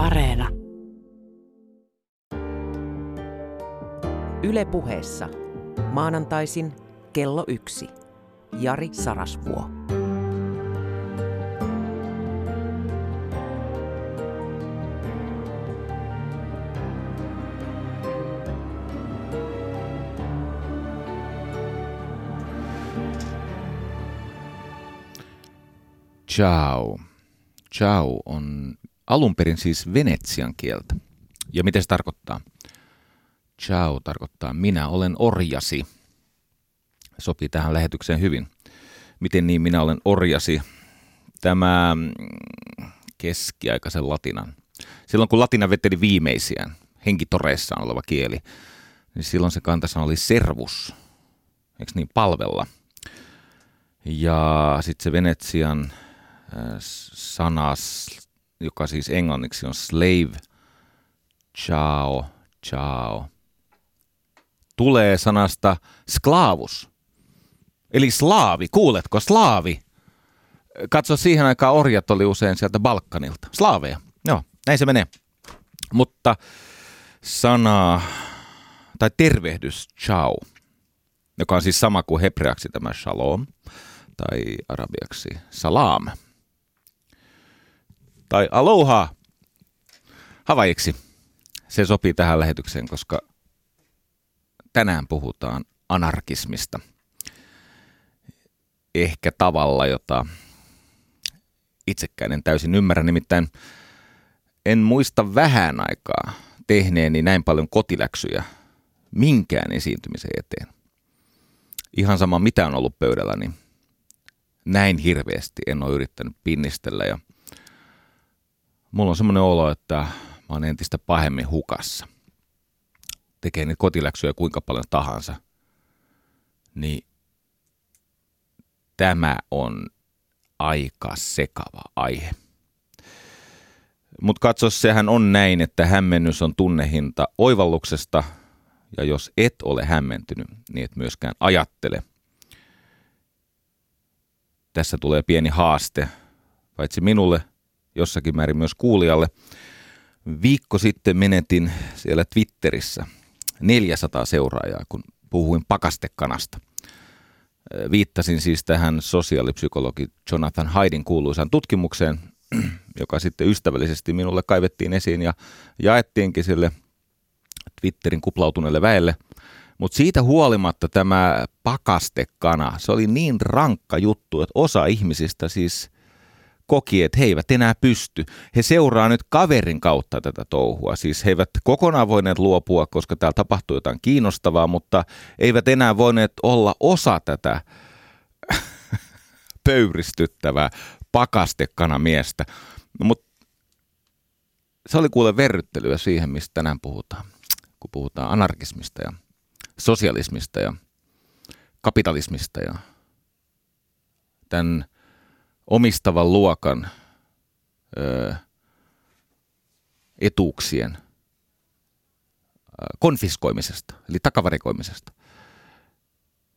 Areena. Yle puheessa. Maanantaisin kello yksi. Jari Sarasvuo. Ciao. Ciao on alun perin siis venetsian kieltä. Ja mitä se tarkoittaa? Ciao tarkoittaa minä olen orjasi. Sopii tähän lähetykseen hyvin. Miten niin minä olen orjasi? Tämä mm, keskiaikaisen latinan. Silloin kun latina veteli viimeisiään, henkitoreissaan oleva kieli, niin silloin se kantasana oli servus. Eikö niin palvella? Ja sitten se Venetsian sana, joka siis englanniksi on slave, ciao, ciao, tulee sanasta sklaavus. Eli slaavi, kuuletko, slaavi. Katso, siihen aikaan orjat oli usein sieltä Balkanilta. Slaaveja, joo, näin se menee. Mutta sana tai tervehdys, ciao, joka on siis sama kuin hebreaksi tämä shalom tai arabiaksi salam – tai aloha havaiksi. Se sopii tähän lähetykseen, koska tänään puhutaan anarkismista. Ehkä tavalla, jota itsekään en täysin ymmärrä. Nimittäin en muista vähän aikaa tehneeni näin paljon kotiläksyjä minkään esiintymisen eteen. Ihan sama mitä on ollut pöydällä, niin näin hirveästi en ole yrittänyt pinnistellä ja – mulla on semmoinen olo, että mä oon entistä pahemmin hukassa. Tekee niitä kotiläksyjä kuinka paljon tahansa. Niin tämä on aika sekava aihe. Mutta katso, sehän on näin, että hämmennys on tunnehinta oivalluksesta, ja jos et ole hämmentynyt, niin et myöskään ajattele. Tässä tulee pieni haaste, paitsi minulle, jossakin määrin myös kuulijalle. Viikko sitten menetin siellä Twitterissä 400 seuraajaa, kun puhuin pakastekanasta. Viittasin siis tähän sosiaalipsykologi Jonathan Haidin kuuluisaan tutkimukseen, joka sitten ystävällisesti minulle kaivettiin esiin ja jaettiinkin sille Twitterin kuplautuneelle väelle. Mutta siitä huolimatta tämä pakastekana, se oli niin rankka juttu, että osa ihmisistä siis – koki, että he eivät enää pysty. He seuraa nyt kaverin kautta tätä touhua. Siis he eivät kokonaan voineet luopua, koska täällä tapahtui jotain kiinnostavaa, mutta eivät enää voineet olla osa tätä pöyristyttävää pakastekanamiestä. Mutta se oli kuule verryttelyä siihen, mistä tänään puhutaan, kun puhutaan anarkismista ja sosialismista ja kapitalismista ja tämän omistavan luokan ö, etuuksien konfiskoimisesta, eli takavarikoimisesta.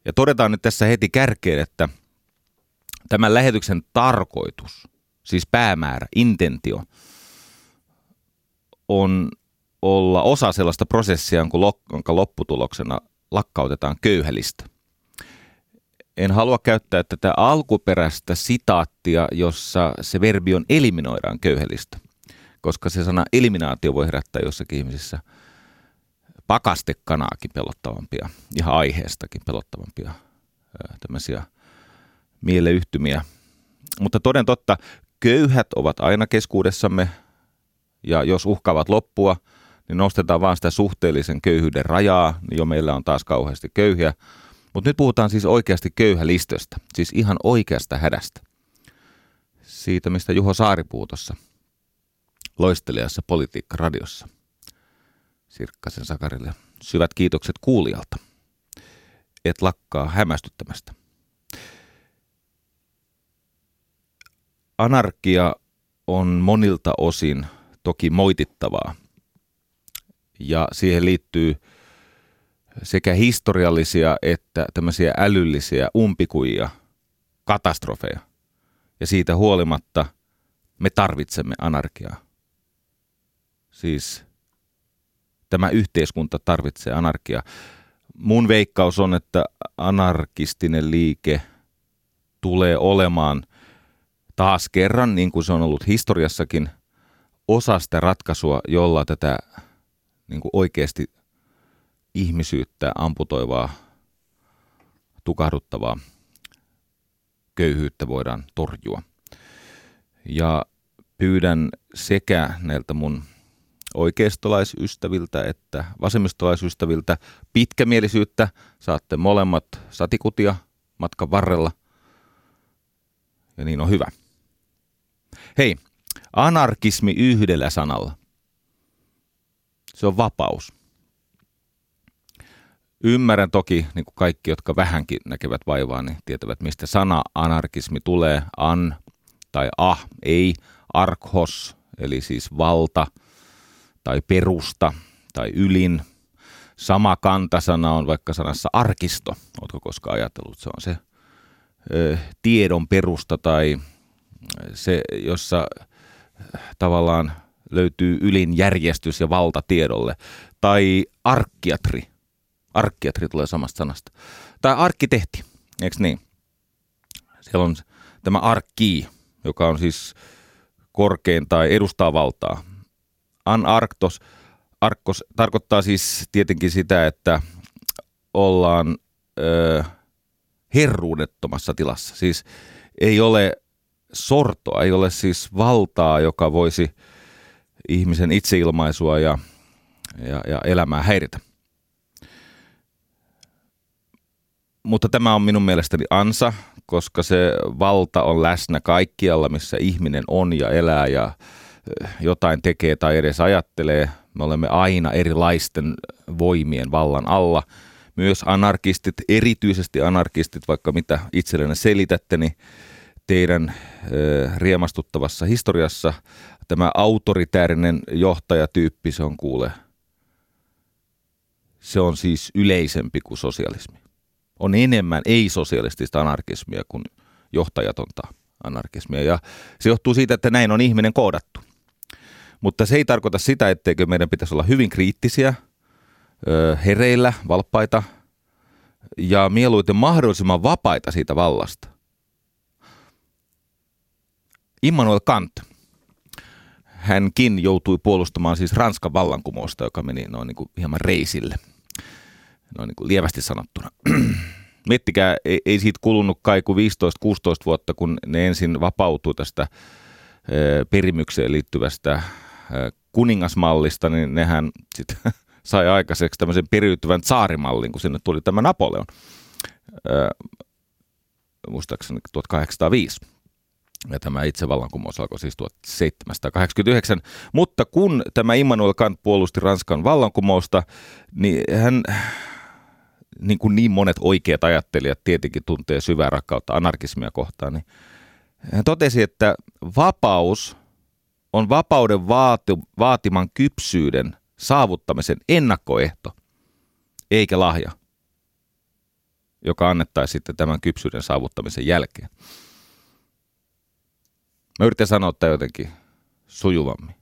Ja todetaan nyt tässä heti kärkeen, että tämän lähetyksen tarkoitus, siis päämäärä, intentio, on olla osa sellaista prosessia, jonka lopputuloksena lakkautetaan köyhälistä en halua käyttää tätä alkuperäistä sitaattia, jossa se verbi on eliminoidaan köyhellistä, koska se sana eliminaatio voi herättää jossakin ihmisissä pakastekanaakin pelottavampia, ihan aiheestakin pelottavampia tämmöisiä mieleyhtymiä. Mutta toden totta, köyhät ovat aina keskuudessamme, ja jos uhkaavat loppua, niin nostetaan vaan sitä suhteellisen köyhyyden rajaa, niin jo meillä on taas kauheasti köyhiä, mutta nyt puhutaan siis oikeasti köyhälistöstä, siis ihan oikeasta hädästä. Siitä, mistä Juho Saari puhuu tuossa loistelijassa Politiikka-radiossa. Sirkkasen Sakarille syvät kiitokset kuulijalta. Et lakkaa hämmästyttämästä. Anarkia on monilta osin toki moitittavaa. Ja siihen liittyy – sekä historiallisia että tämmöisiä älyllisiä umpikujia, katastrofeja. Ja siitä huolimatta me tarvitsemme anarkiaa. Siis tämä yhteiskunta tarvitsee anarkia. Mun veikkaus on, että anarkistinen liike tulee olemaan taas kerran, niin kuin se on ollut historiassakin, osa sitä ratkaisua, jolla tätä niin kuin oikeasti ihmisyyttä amputoivaa, tukahduttavaa köyhyyttä voidaan torjua. Ja pyydän sekä näiltä mun oikeistolaisystäviltä että vasemmistolaisystäviltä pitkämielisyyttä. Saatte molemmat satikutia matkan varrella. Ja niin on hyvä. Hei, anarkismi yhdellä sanalla. Se on vapaus. Ymmärrän toki, niin kuin kaikki, jotka vähänkin näkevät vaivaa, niin tietävät, mistä sana anarkismi tulee. An tai ah, ei, arkhos, eli siis valta tai perusta tai ylin. Sama kantasana on vaikka sanassa arkisto. Oletko koskaan ajatellut? Se on se ö, tiedon perusta tai se, jossa tavallaan löytyy ylin järjestys ja valta tiedolle. Tai arkkiatri. Arkkiatri tulee samasta sanasta. Tai arkkitehti, eikö niin? Siellä on tämä arkki, joka on siis korkein tai edustaa valtaa. Anarktos, arkkos tarkoittaa siis tietenkin sitä, että ollaan ö, herruudettomassa tilassa. Siis ei ole sortoa, ei ole siis valtaa, joka voisi ihmisen itseilmaisua ja, ja, ja elämää häiritä. Mutta tämä on minun mielestäni ansa, koska se valta on läsnä kaikkialla, missä ihminen on ja elää ja eh, jotain tekee tai edes ajattelee. Me olemme aina erilaisten voimien vallan alla. Myös anarkistit, erityisesti anarkistit, vaikka mitä itsellenne selitätte, niin teidän eh, riemastuttavassa historiassa tämä autoritäärinen johtajatyyppi, se on kuule, se on siis yleisempi kuin sosialismi on enemmän ei-sosialistista anarkismia kuin johtajatonta anarkismia. Ja se johtuu siitä, että näin on ihminen koodattu. Mutta se ei tarkoita sitä, etteikö meidän pitäisi olla hyvin kriittisiä, hereillä, valppaita ja mieluiten mahdollisimman vapaita siitä vallasta. Immanuel Kant, hänkin joutui puolustamaan siis Ranskan vallankumousta, joka meni noin niin kuin hieman reisille – noin niin kuin lievästi sanottuna. Miettikää, ei, ei siitä kulunut kai kuin 15-16 vuotta, kun ne ensin vapautuu tästä perimykseen liittyvästä kuningasmallista, niin nehän sitten sai aikaiseksi tämmöisen periytyvän tsaarimallin, kun sinne tuli tämä Napoleon, muistaakseni 1805. Ja tämä itse vallankumous alkoi siis 1789. Mutta kun tämä Immanuel Kant puolusti Ranskan vallankumousta, niin hän niin kuin niin monet oikeat ajattelijat tietenkin tuntee syvää rakkautta anarkismia kohtaan, niin hän totesi, että vapaus on vapauden vaati, vaatiman kypsyyden saavuttamisen ennakkoehto, eikä lahja, joka annettaisiin sitten tämän kypsyyden saavuttamisen jälkeen. Mä yritän sanoa tämä jotenkin sujuvammin.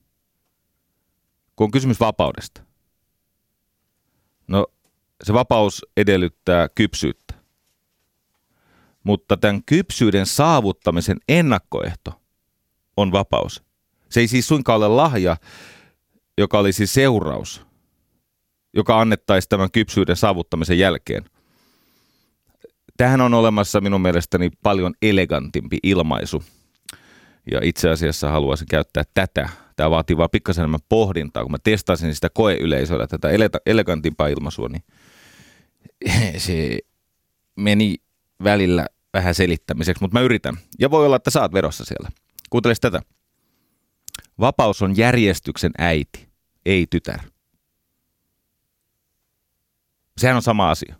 Kun on kysymys vapaudesta. No se vapaus edellyttää kypsyyttä. Mutta tämän kypsyyden saavuttamisen ennakkoehto on vapaus. Se ei siis suinkaan ole lahja, joka olisi seuraus, joka annettaisi tämän kypsyyden saavuttamisen jälkeen. Tähän on olemassa minun mielestäni paljon elegantimpi ilmaisu. Ja itse asiassa haluaisin käyttää tätä. Tämä vaatii vaan pikkasen enemmän pohdintaa. Kun mä testasin sitä koeyleisöllä tätä elegantimpaa ilmaisua, niin – se meni välillä vähän selittämiseksi, mutta mä yritän. Ja voi olla, että saat verossa siellä. Kuunteles tätä. Vapaus on järjestyksen äiti, ei tytär. Sehän on sama asia.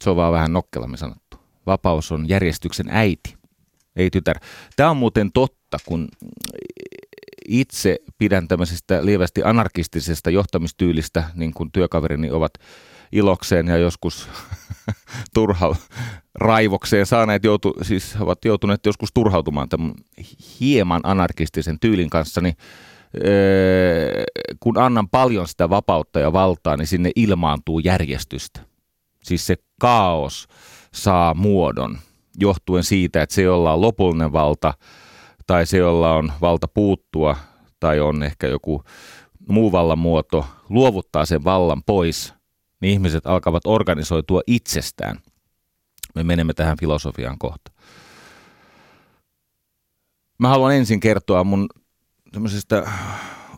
Se on vaan vähän nokkelammin sanottu. Vapaus on järjestyksen äiti, ei tytär. Tämä on muuten totta, kun itse pidän tämmöisestä lievästi anarkistisesta johtamistyylistä, niin kuin työkaverini ovat ilokseen ja joskus turha raivokseen saaneet, joutu, siis ovat joutuneet joskus turhautumaan tämän hieman anarkistisen tyylin kanssa, niin kun annan paljon sitä vapautta ja valtaa, niin sinne ilmaantuu järjestystä. Siis se kaos saa muodon johtuen siitä, että se, jolla on lopullinen valta tai se, jolla on valta puuttua tai on ehkä joku muu vallan muoto, luovuttaa sen vallan pois, niin ihmiset alkavat organisoitua itsestään. Me menemme tähän filosofiaan kohta. Mä haluan ensin kertoa mun tämmöisestä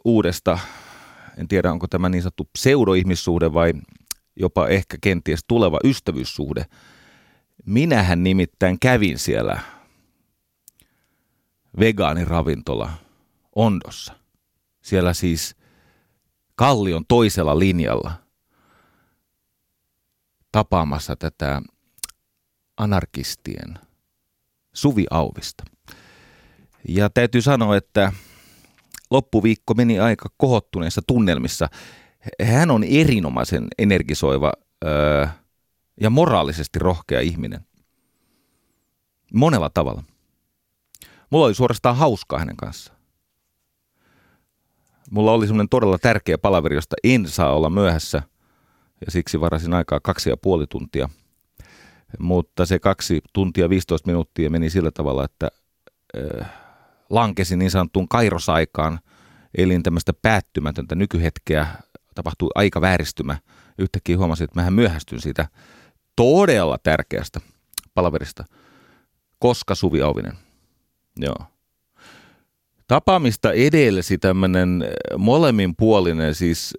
uudesta, en tiedä onko tämä niin sanottu pseudoihmissuhde vai jopa ehkä kenties tuleva ystävyyssuhde. Minähän nimittäin kävin siellä vegaaniravintola Ondossa. Siellä siis Kallion toisella linjalla tapaamassa tätä anarkistien Suvi Auvista. Ja täytyy sanoa, että loppuviikko meni aika kohottuneissa tunnelmissa. Hän on erinomaisen energisoiva öö, ja moraalisesti rohkea ihminen. Monella tavalla. Mulla oli suorastaan hauskaa hänen kanssaan. Mulla oli semmoinen todella tärkeä palaveri, josta en saa olla myöhässä, ja siksi varasin aikaa kaksi ja puoli tuntia. Mutta se kaksi tuntia 15 minuuttia meni sillä tavalla, että äh, lankesin niin sanottuun kairosaikaan, elin tämmöistä päättymätöntä nykyhetkeä, tapahtui aika vääristymä. Yhtäkkiä huomasin, että mähän myöhästyn siitä todella tärkeästä palaverista. Koska Suvi Auvinen. Joo. Tapaamista edelsi tämmöinen molemminpuolinen, siis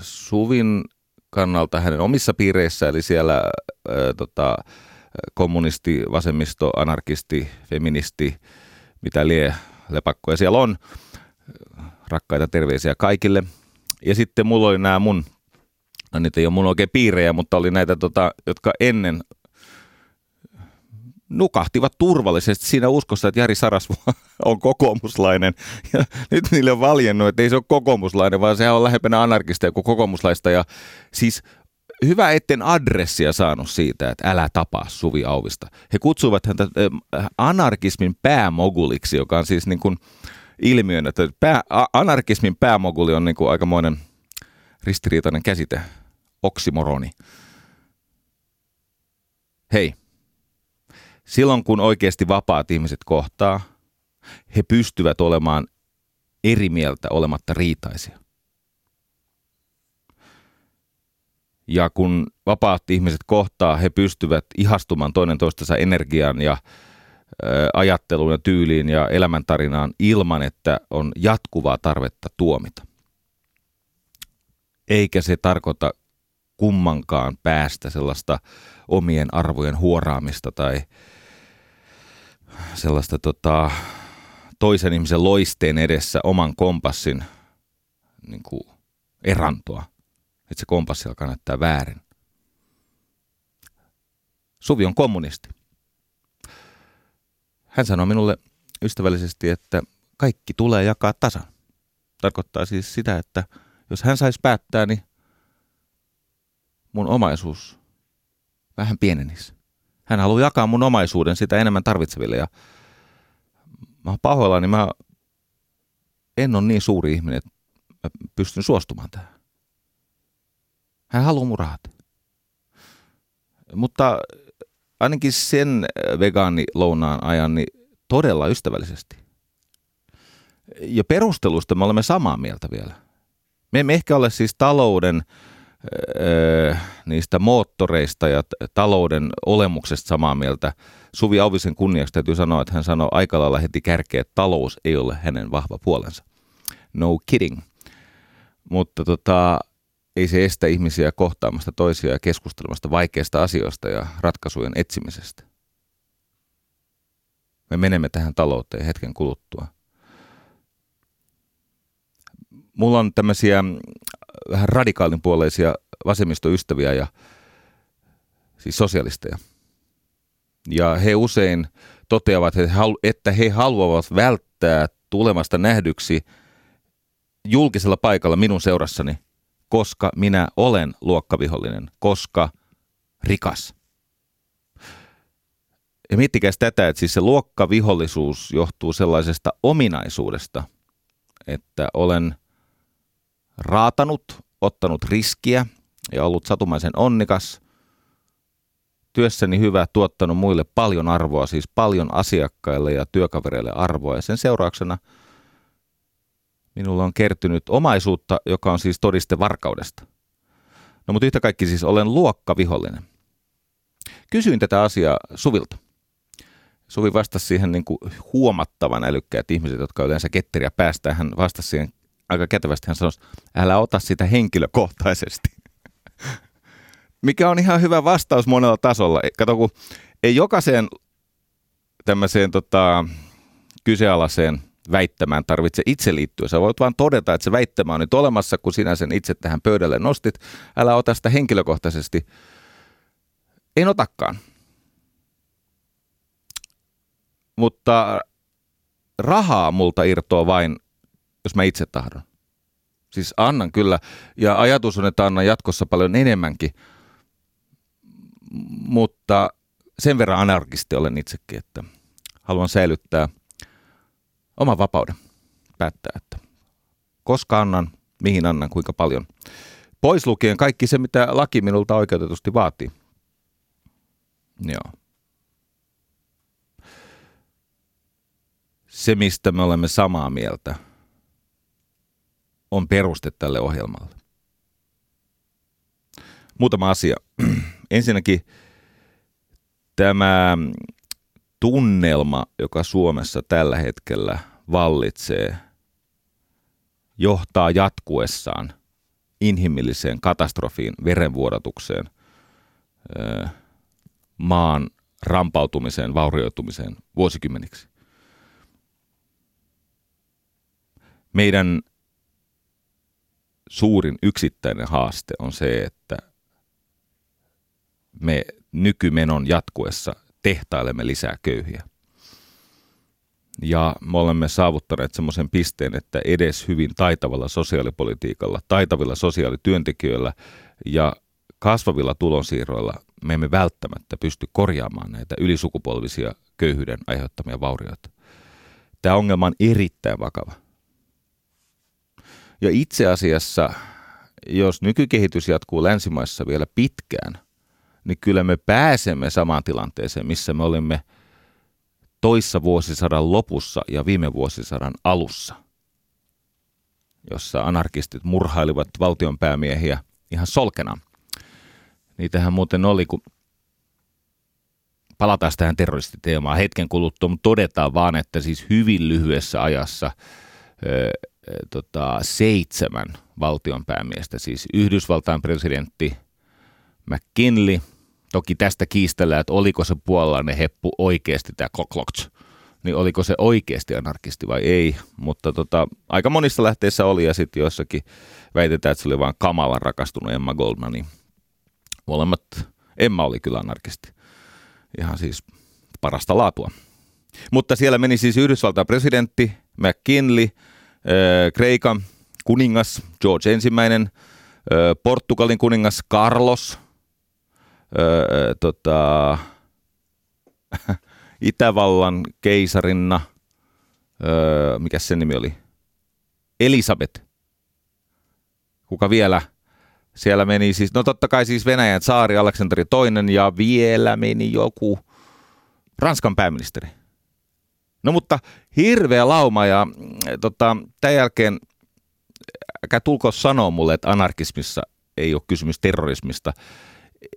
Suvin kannalta hänen omissa piireissä, eli siellä äh, tota, kommunisti, vasemmisto, anarkisti, feministi, mitä lie lepakkoja siellä on. Rakkaita terveisiä kaikille. Ja sitten mulla oli nämä mun, no niitä ei ole mun oikein piirejä, mutta oli näitä, tota, jotka ennen nukahtivat turvallisesti siinä uskossa, että Jari Sarasvuo on kokoomuslainen. Ja nyt niille on valjennut, että ei se ole kokoomuslainen, vaan se on lähempänä anarkista kuin kokoomuslaista. Ja siis hyvä, etten adressia saanut siitä, että älä tapaa Suvi Auvista. He kutsuivat häntä anarkismin päämoguliksi, joka on siis niin kuin ilmiön, että pää, anarkismin päämoguli on niin kuin aikamoinen ristiriitainen käsite, oksimoroni. Hei, silloin kun oikeasti vapaat ihmiset kohtaa, he pystyvät olemaan eri mieltä olematta riitaisia. Ja kun vapaat ihmiset kohtaa, he pystyvät ihastumaan toinen toistensa energiaan ja ajatteluun ja tyyliin ja elämäntarinaan ilman, että on jatkuvaa tarvetta tuomita. Eikä se tarkoita kummankaan päästä sellaista omien arvojen huoraamista tai sellaista tota, toisen ihmisen loisteen edessä oman kompassin niin kuin erantoa, että se kompassi alkaa näyttää väärin. Suvi on kommunisti. Hän sanoi minulle ystävällisesti, että kaikki tulee jakaa tasan. Tarkoittaa siis sitä, että jos hän saisi päättää, niin mun omaisuus vähän pienenisi. Hän haluaa jakaa mun omaisuuden sitä enemmän tarvitseville ja mä oon niin mä en ole niin suuri ihminen, että mä pystyn suostumaan tähän. Hän haluaa mun rahat. Mutta ainakin sen vegaanilounaan ajan niin todella ystävällisesti. Ja perustelusta me olemme samaa mieltä vielä. Me emme ehkä ole siis talouden niistä moottoreista ja talouden olemuksesta samaa mieltä. Suvi Auvisen kunniaksi täytyy sanoa, että hän sanoi aika lailla heti kärkeä, että talous ei ole hänen vahva puolensa. No kidding. Mutta tota, ei se estä ihmisiä kohtaamasta toisia ja keskustelemasta vaikeista asioista ja ratkaisujen etsimisestä. Me menemme tähän talouteen hetken kuluttua. Mulla on tämmöisiä vähän radikaalin puoleisia vasemmistoystäviä ja siis sosialisteja. Ja he usein toteavat, että he haluavat välttää tulemasta nähdyksi julkisella paikalla minun seurassani, koska minä olen luokkavihollinen, koska rikas. Ja miettikää tätä, että siis se luokkavihollisuus johtuu sellaisesta ominaisuudesta, että olen raatanut, ottanut riskiä ja ollut satumaisen onnikas. Työssäni hyvä, tuottanut muille paljon arvoa, siis paljon asiakkaille ja työkavereille arvoa. Ja sen seurauksena minulla on kertynyt omaisuutta, joka on siis todiste varkaudesta. No mutta yhtä kaikki siis olen luokkavihollinen. Kysyin tätä asiaa Suvilta. Suvi vastasi siihen niin kuin huomattavan älykkäät ihmiset, jotka yleensä ketteriä päästään. Hän vastasi siihen aika kätevästi. Hän sanoi, älä ota sitä henkilökohtaisesti. Mikä on ihan hyvä vastaus monella tasolla. Kato, kun ei jokaiseen tämmöiseen tota, kyseenalaiseen väittämään tarvitse itse liittyä. Sä voit vaan todeta, että se väittämä on nyt olemassa, kun sinä sen itse tähän pöydälle nostit. Älä ota sitä henkilökohtaisesti. En otakaan. Mutta rahaa multa irtoaa vain, jos mä itse tahdon. Siis annan kyllä, ja ajatus on, että annan jatkossa paljon enemmänkin, mutta sen verran anarkisti olen itsekin, että haluan säilyttää oman vapauden päättää, että koska annan, mihin annan, kuinka paljon. Pois lukien kaikki se, mitä laki minulta oikeutetusti vaatii. Joo. Se, mistä me olemme samaa mieltä, on peruste tälle ohjelmalle. Muutama asia. Ensinnäkin tämä tunnelma, joka Suomessa tällä hetkellä vallitsee, johtaa jatkuessaan inhimilliseen katastrofiin, verenvuodatukseen, maan rampautumiseen, vaurioitumiseen vuosikymmeniksi. Meidän suurin yksittäinen haaste on se, että me nykymenon jatkuessa tehtailemme lisää köyhiä. Ja me olemme saavuttaneet semmoisen pisteen, että edes hyvin taitavalla sosiaalipolitiikalla, taitavilla sosiaalityöntekijöillä ja kasvavilla tulonsiirroilla me emme välttämättä pysty korjaamaan näitä ylisukupolvisia köyhyyden aiheuttamia vaurioita. Tämä ongelma on erittäin vakava. Ja itse asiassa, jos nykykehitys jatkuu länsimaissa vielä pitkään, niin kyllä me pääsemme samaan tilanteeseen, missä me olimme toissa vuosisadan lopussa ja viime vuosisadan alussa, jossa anarkistit murhailivat valtionpäämiehiä ihan solkena. Niitähän muuten oli, kun palataan tähän terroristiteemaan hetken kuluttua, mutta todetaan vaan, että siis hyvin lyhyessä ajassa tota, seitsemän valtionpäämiestä, siis Yhdysvaltain presidentti McKinley, toki tästä kiistellään, että oliko se puolalainen heppu oikeasti tämä Koklokts, niin oliko se oikeasti anarkisti vai ei, mutta tota, aika monissa lähteissä oli ja sitten joissakin väitetään, että se oli vain kamalan rakastunut Emma Goldman, niin molemmat, Emma oli kyllä anarkisti, ihan siis parasta laatua. Mutta siellä meni siis Yhdysvaltain presidentti McKinley, Kreikan kuningas George ensimmäinen, Portugalin kuningas Carlos, tota, Itävallan keisarinna, mikä sen nimi oli, Elisabeth, kuka vielä, siellä meni siis, no totta kai siis Venäjän saari Aleksanteri toinen ja vielä meni joku Ranskan pääministeri. No mutta hirveä lauma ja tota, tämän jälkeen älkää tulko sanoa mulle, että anarkismissa ei ole kysymys terrorismista.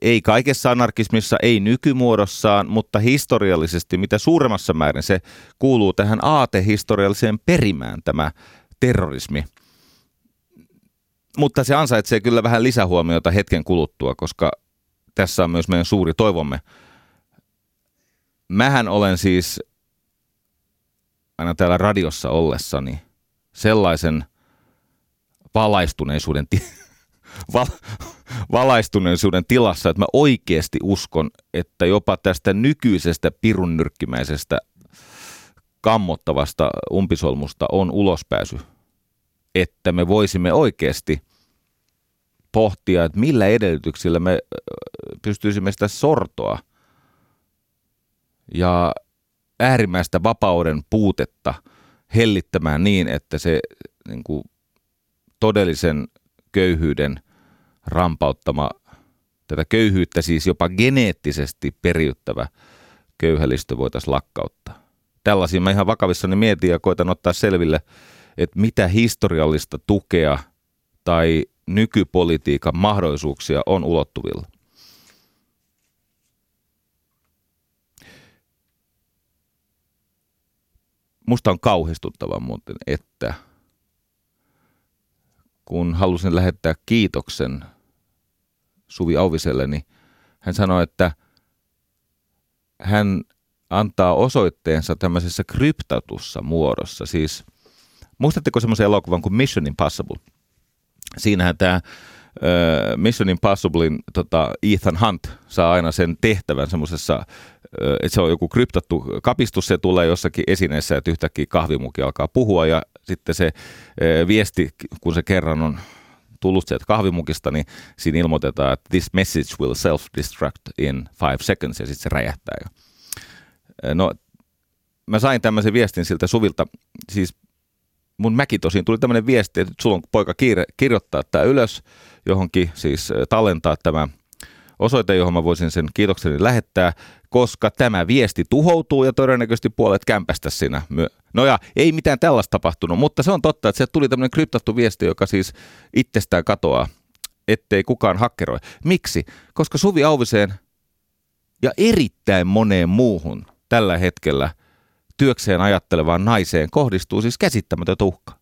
Ei kaikessa anarkismissa, ei nykymuodossaan, mutta historiallisesti mitä suuremmassa määrin se kuuluu tähän aatehistorialliseen perimään tämä terrorismi. Mutta se ansaitsee kyllä vähän lisähuomiota hetken kuluttua, koska tässä on myös meidän suuri toivomme. Mähän olen siis aina täällä radiossa ollessani sellaisen valaistuneisuuden, ti- val- valaistuneisuuden tilassa, että mä oikeasti uskon, että jopa tästä nykyisestä pirunnyrkkimäisestä kammottavasta umpisolmusta on ulospääsy. Että me voisimme oikeasti pohtia, että millä edellytyksillä me pystyisimme sitä sortoa ja äärimmäistä vapauden puutetta hellittämään niin, että se niin kuin todellisen köyhyyden rampauttama, tätä köyhyyttä siis jopa geneettisesti periyttävä köyhälistö voitaisiin lakkauttaa. Tällaisia mä ihan vakavissani mietin ja koitan ottaa selville, että mitä historiallista tukea tai nykypolitiikan mahdollisuuksia on ulottuvilla. Musta on kauhistuttava muuten, että kun halusin lähettää kiitoksen Suvi Auviselle, niin hän sanoi, että hän antaa osoitteensa tämmöisessä kryptatussa muodossa. Siis, muistatteko semmoisen elokuvan kuin Mission Impossible? Siinähän tämä Mission Impossiblein tota, Ethan Hunt saa aina sen tehtävän semmoisessa, että se on joku kryptattu kapistus, se tulee jossakin esineessä, että yhtäkkiä kahvimuki alkaa puhua ja sitten se viesti, kun se kerran on tullut sieltä kahvimukista, niin siinä ilmoitetaan, että this message will self-destruct in five seconds ja sitten se räjähtää. No, mä sain tämmöisen viestin siltä Suvilta, siis mun mäki tosiin tuli tämmöinen viesti, että sulla on poika kiire kirjoittaa tämä ylös johonkin, siis tallentaa tämä osoite, johon mä voisin sen kiitokseni lähettää, koska tämä viesti tuhoutuu ja todennäköisesti puolet kämpästä siinä. No ja ei mitään tällaista tapahtunut, mutta se on totta, että sieltä tuli tämmöinen kryptattu viesti, joka siis itsestään katoaa, ettei kukaan hakkeroi. Miksi? Koska Suvi Auviseen ja erittäin moneen muuhun tällä hetkellä työkseen ajattelevaan naiseen kohdistuu siis käsittämätön uhka.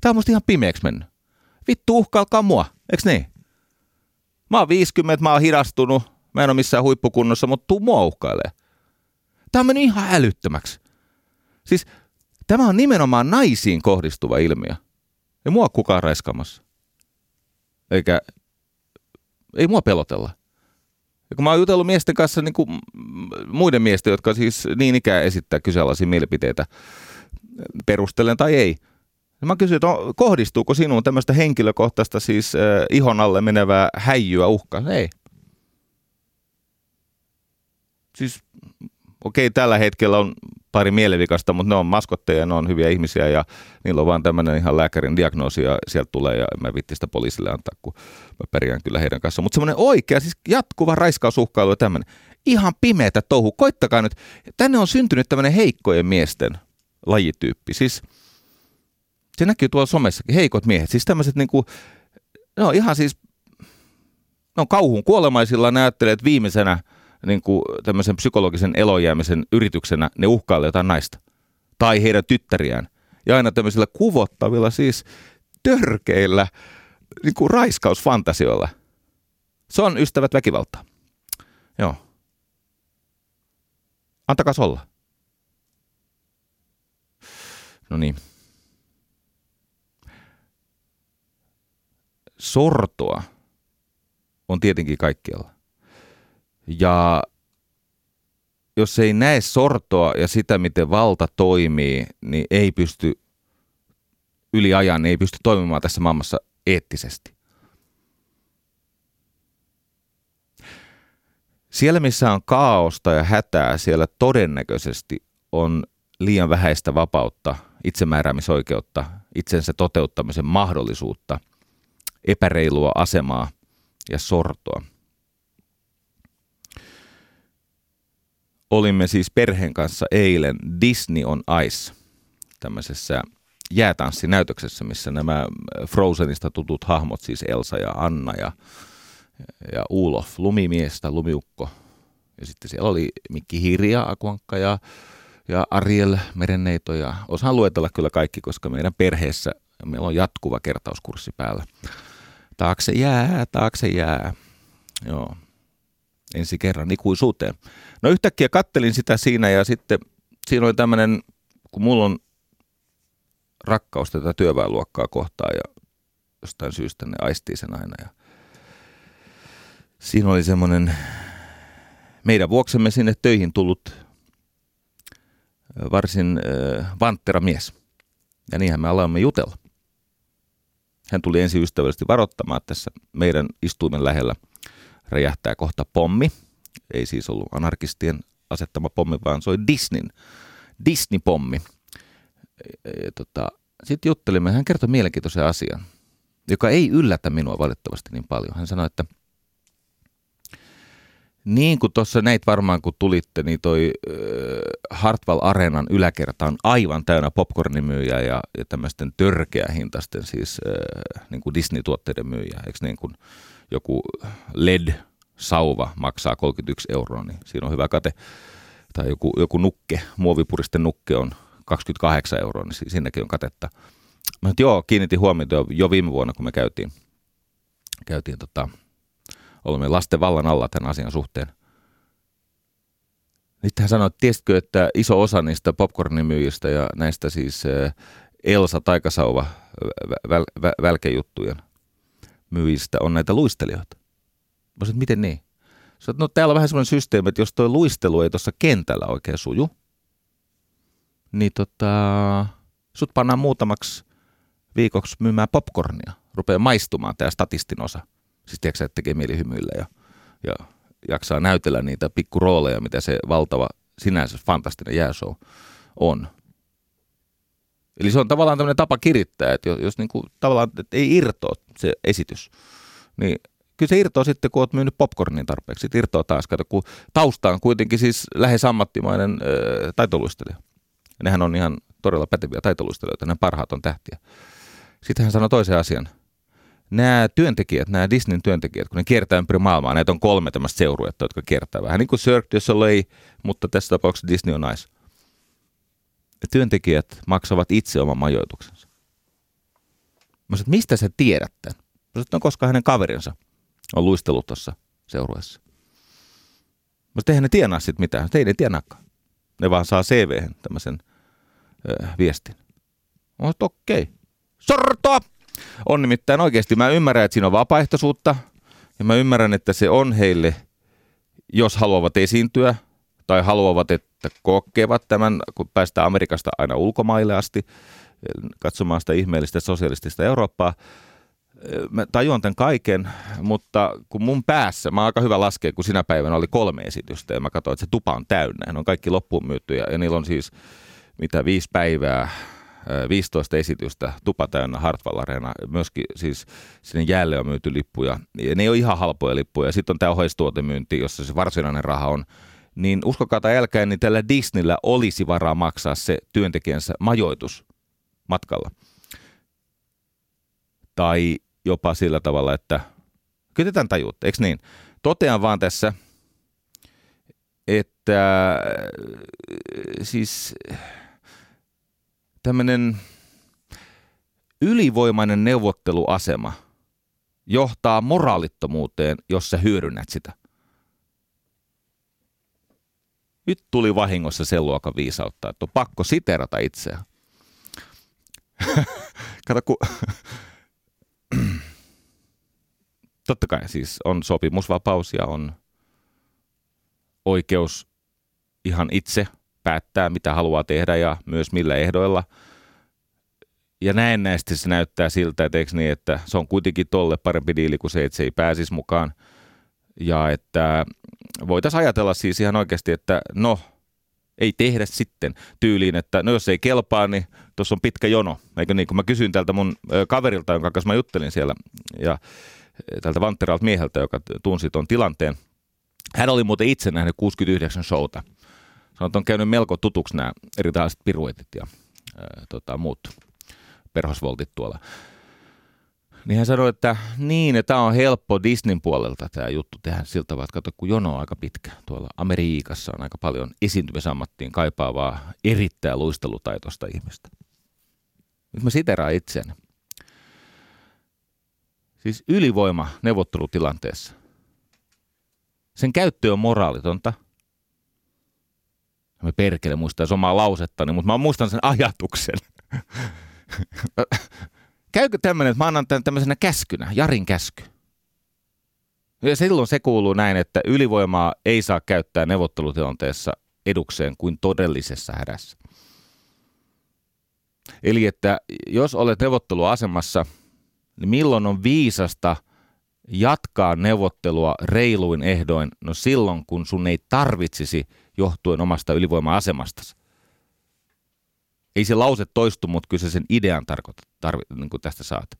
Tämä on musta ihan pimeäksi mennyt. Vittu uhkaalkaa mua, eikö niin? Mä oon 50, mä oon hidastunut, mä en ole missään huippukunnossa, mutta tuu mua uhkailee. Tämä on mennyt ihan älyttömäksi. Siis tämä on nimenomaan naisiin kohdistuva ilmiö. Ei mua kukaan raiskaamassa. Eikä, ei mua pelotella. Ja kun mä oon jutellut miesten kanssa niin kuin muiden miesten, jotka siis niin ikään esittää kyseenalaisia mielipiteitä, perustelen tai ei. Ja mä kysyin, että kohdistuuko sinuun tämmöistä henkilökohtaista siis äh, ihon alle menevää häijyä uhkaa? Ei. Siis okei, okay, tällä hetkellä on pari mielivikasta, mutta ne on maskotteja, ne on hyviä ihmisiä ja niillä on vaan tämmöinen ihan lääkärin diagnoosi ja sieltä tulee ja mä vitti sitä poliisille antaa, kun mä pärjään kyllä heidän kanssaan. Mutta semmoinen oikea, siis jatkuva raiskausuhkailu ja tämmöinen. Ihan pimeätä touhu. Koittakaa nyt. Tänne on syntynyt tämmöinen heikkojen miesten lajityyppi. Siis se näkyy tuolla somessakin, heikot miehet. Siis tämmöiset niinku, ne on ihan siis, ne on kauhun kuolemaisilla, ne ajattelee, että viimeisenä – niin kuin tämmöisen psykologisen elojäämisen yrityksenä ne uhkailee jotain naista tai heidän tyttäriään. Ja aina tämmöisillä kuvottavilla, siis törkeillä niin kuin raiskausfantasioilla. Se on ystävät väkivaltaa. Joo. Antakaa olla. No niin. Sortoa on tietenkin kaikkialla. Ja jos ei näe sortoa ja sitä, miten valta toimii, niin ei pysty yli ajan, ei pysty toimimaan tässä maailmassa eettisesti. Siellä, missä on kaaosta ja hätää, siellä todennäköisesti on liian vähäistä vapautta, itsemääräämisoikeutta, itsensä toteuttamisen mahdollisuutta, epäreilua asemaa ja sortoa. Olimme siis perheen kanssa eilen Disney on Ice tämmöisessä jäätanssinäytöksessä, missä nämä Frozenista tutut hahmot, siis Elsa ja Anna ja, ja Ulof, lumimies tai lumiukko. Ja sitten siellä oli Mikki Hirja, Akuankka ja, ja Ariel Merenneito ja osaan luetella kyllä kaikki, koska meidän perheessä meillä on jatkuva kertauskurssi päällä. Taakse jää, taakse jää. Joo, ensi kerran ikuisuuteen. No yhtäkkiä kattelin sitä siinä ja sitten siinä oli tämmöinen, kun mulla on rakkaus tätä työväenluokkaa kohtaan ja jostain syystä ne aistii sen aina. Ja siinä oli semmoinen meidän vuoksemme sinne töihin tullut varsin äh, vanttera mies. Ja niinhän me aloimme jutella. Hän tuli ensin ystävällisesti varoittamaan tässä meidän istuimen lähellä – räjähtää kohta pommi. Ei siis ollut anarkistien asettama pommi, vaan se oli Disneyn, Disney-pommi. Ja, tota, sitten juttelimme, hän kertoi mielenkiintoisen asian, joka ei yllätä minua valitettavasti niin paljon. Hän sanoi, että niin kuin tuossa näit varmaan kun tulitte, niin toi äh, Hartwall Areenan yläkerta on aivan täynnä popcornimyyjä ja, ja tämmöisten törkeä hintaisten siis niin kuin Disney-tuotteiden myyjä. Eikö niin kuin joku LED-sauva maksaa 31 euroa, niin siinä on hyvä kate. Tai joku, joku nukke, muovipuristen nukke on 28 euroa, niin siinäkin on katetta. Mä joo, kiinnitin huomiota jo, jo viime vuonna, kun me käytiin, käytiin tota, olemme lasten vallan alla tämän asian suhteen. Nyt hän sanoi, että tiesitkö, että iso osa niistä popcornimyyjistä ja näistä siis eh, Elsa Taikasauva väl, väl, välkejuttujen myyjistä on näitä luistelijoita. Mä sanoin, miten niin? Sanoin, no täällä on vähän semmoinen systeemi, että jos tuo luistelu ei tuossa kentällä oikein suju, niin tota, sut pannaan muutamaksi viikoksi myymään popcornia. Rupeaa maistumaan tämä statistin osa. Siis tiedätkö, että tekee mieli hymyillä ja, ja jaksaa näytellä niitä pikkurooleja, mitä se valtava, sinänsä fantastinen jääshow on. Eli se on tavallaan tämmöinen tapa kirittää, että jos, jos niin kuin, tavallaan että ei irtoa se esitys, niin kyllä se irtoaa sitten, kun olet myynyt popcornin tarpeeksi. Sitten irtoaa taas, kato, kun tausta on kuitenkin siis lähes ammattimainen äh, taitoluistelija. Nehän on ihan todella päteviä taitoluistelijoita, ne parhaat on tähtiä. Sitten hän sanoi toisen asian – nämä työntekijät, nämä Disneyn työntekijät, kun ne kiertää ympäri maailmaa, näitä on kolme tämmöistä seuruetta, jotka kiertää vähän niin kuin Cirque du Soleil, mutta tässä tapauksessa Disney on nice. Työntekijät maksavat itse oman majoituksensa. Mä sanoin, mistä sä tiedät tämän? Mä sanoin, no koska hänen kaverinsa on luistellut tuossa seurueessa. Mä sanoin, eihän ne tienaa sit mitään. Ei ne tienaakaan. Ne vaan saa cv tämmöisen äh, viestin. Mä sanoin, okei. Sortoa! On nimittäin oikeasti, mä ymmärrän, että siinä on vapaaehtoisuutta ja mä ymmärrän, että se on heille, jos haluavat esiintyä tai haluavat, että kokevat tämän, kun päästään Amerikasta aina ulkomaille asti katsomaan sitä ihmeellistä sosialistista Eurooppaa. Mä tajuan tämän kaiken, mutta kun mun päässä, mä oon aika hyvä laskea, kun sinä päivänä oli kolme esitystä ja mä katsoin, että se tupa on täynnä. Ne on kaikki loppuun myytty ja, ja niillä on siis mitä viisi päivää 15 esitystä, tupa täynnä Hartwall Arena, myöskin siis sinne jäälle on myyty lippuja. Ja ne ei ole ihan halpoja lippuja. Sitten on tämä oheistuotemyynti, jossa se varsinainen raha on. Niin uskokaa tai älkää, niin tällä Disneyllä olisi varaa maksaa se työntekijänsä majoitus matkalla. Tai jopa sillä tavalla, että kyllä tämän tajuutte, eikö niin? Totean vaan tässä, että siis tämmöinen ylivoimainen neuvotteluasema johtaa moraalittomuuteen, jos sä hyödynnät sitä. Nyt tuli vahingossa sen luokan viisautta, että on pakko siterata itseään. Kato, kun... Totta kai siis on sopimusvapaus ja on oikeus ihan itse – päättää, mitä haluaa tehdä ja myös millä ehdoilla. Ja näennäisesti se näyttää siltä, että, niin, että se on kuitenkin tolle parempi diili kuin se, että se ei pääsisi mukaan. Ja että voitaisiin ajatella siis ihan oikeasti, että no, ei tehdä sitten tyyliin, että no jos ei kelpaa, niin tuossa on pitkä jono. Eikö niin, kun mä kysyin tältä mun kaverilta, jonka kanssa mä juttelin siellä, ja tältä Vantteralta mieheltä, joka tunsi tuon tilanteen. Hän oli muuten itse nähnyt 69 showta Sanoit, on käynyt melko tutuksi nämä eri tällaiset piruetit ja ää, tota, muut perhosvoltit tuolla. Niin hän sanoi, että niin, että tämä on helppo Disneyn puolelta tämä juttu tehdä siltä tavalla, että kato, kun jono on aika pitkä. Tuolla Amerikassa on aika paljon esiintymisammattiin kaipaavaa erittäin luistelutaitoista ihmistä. Nyt mä siteraan itseäni. Siis ylivoima neuvottelutilanteessa. Sen käyttö on moraalitonta – Mä perkele muistaa omaa lausettani, mutta mä muistan sen ajatuksen. Käykö tämmöinen, että mä annan tämän tämmöisenä käskynä, Jarin käsky. Ja silloin se kuuluu näin, että ylivoimaa ei saa käyttää neuvottelutilanteessa edukseen kuin todellisessa hädässä. Eli että jos olet neuvotteluasemassa, niin milloin on viisasta jatkaa neuvottelua reiluin ehdoin? No silloin, kun sun ei tarvitsisi johtuen omasta ylivoima-asemastasi. Ei se lause toistu, mutta kyllä se sen idean tarkoita, tarvi, niin kuin tästä saat.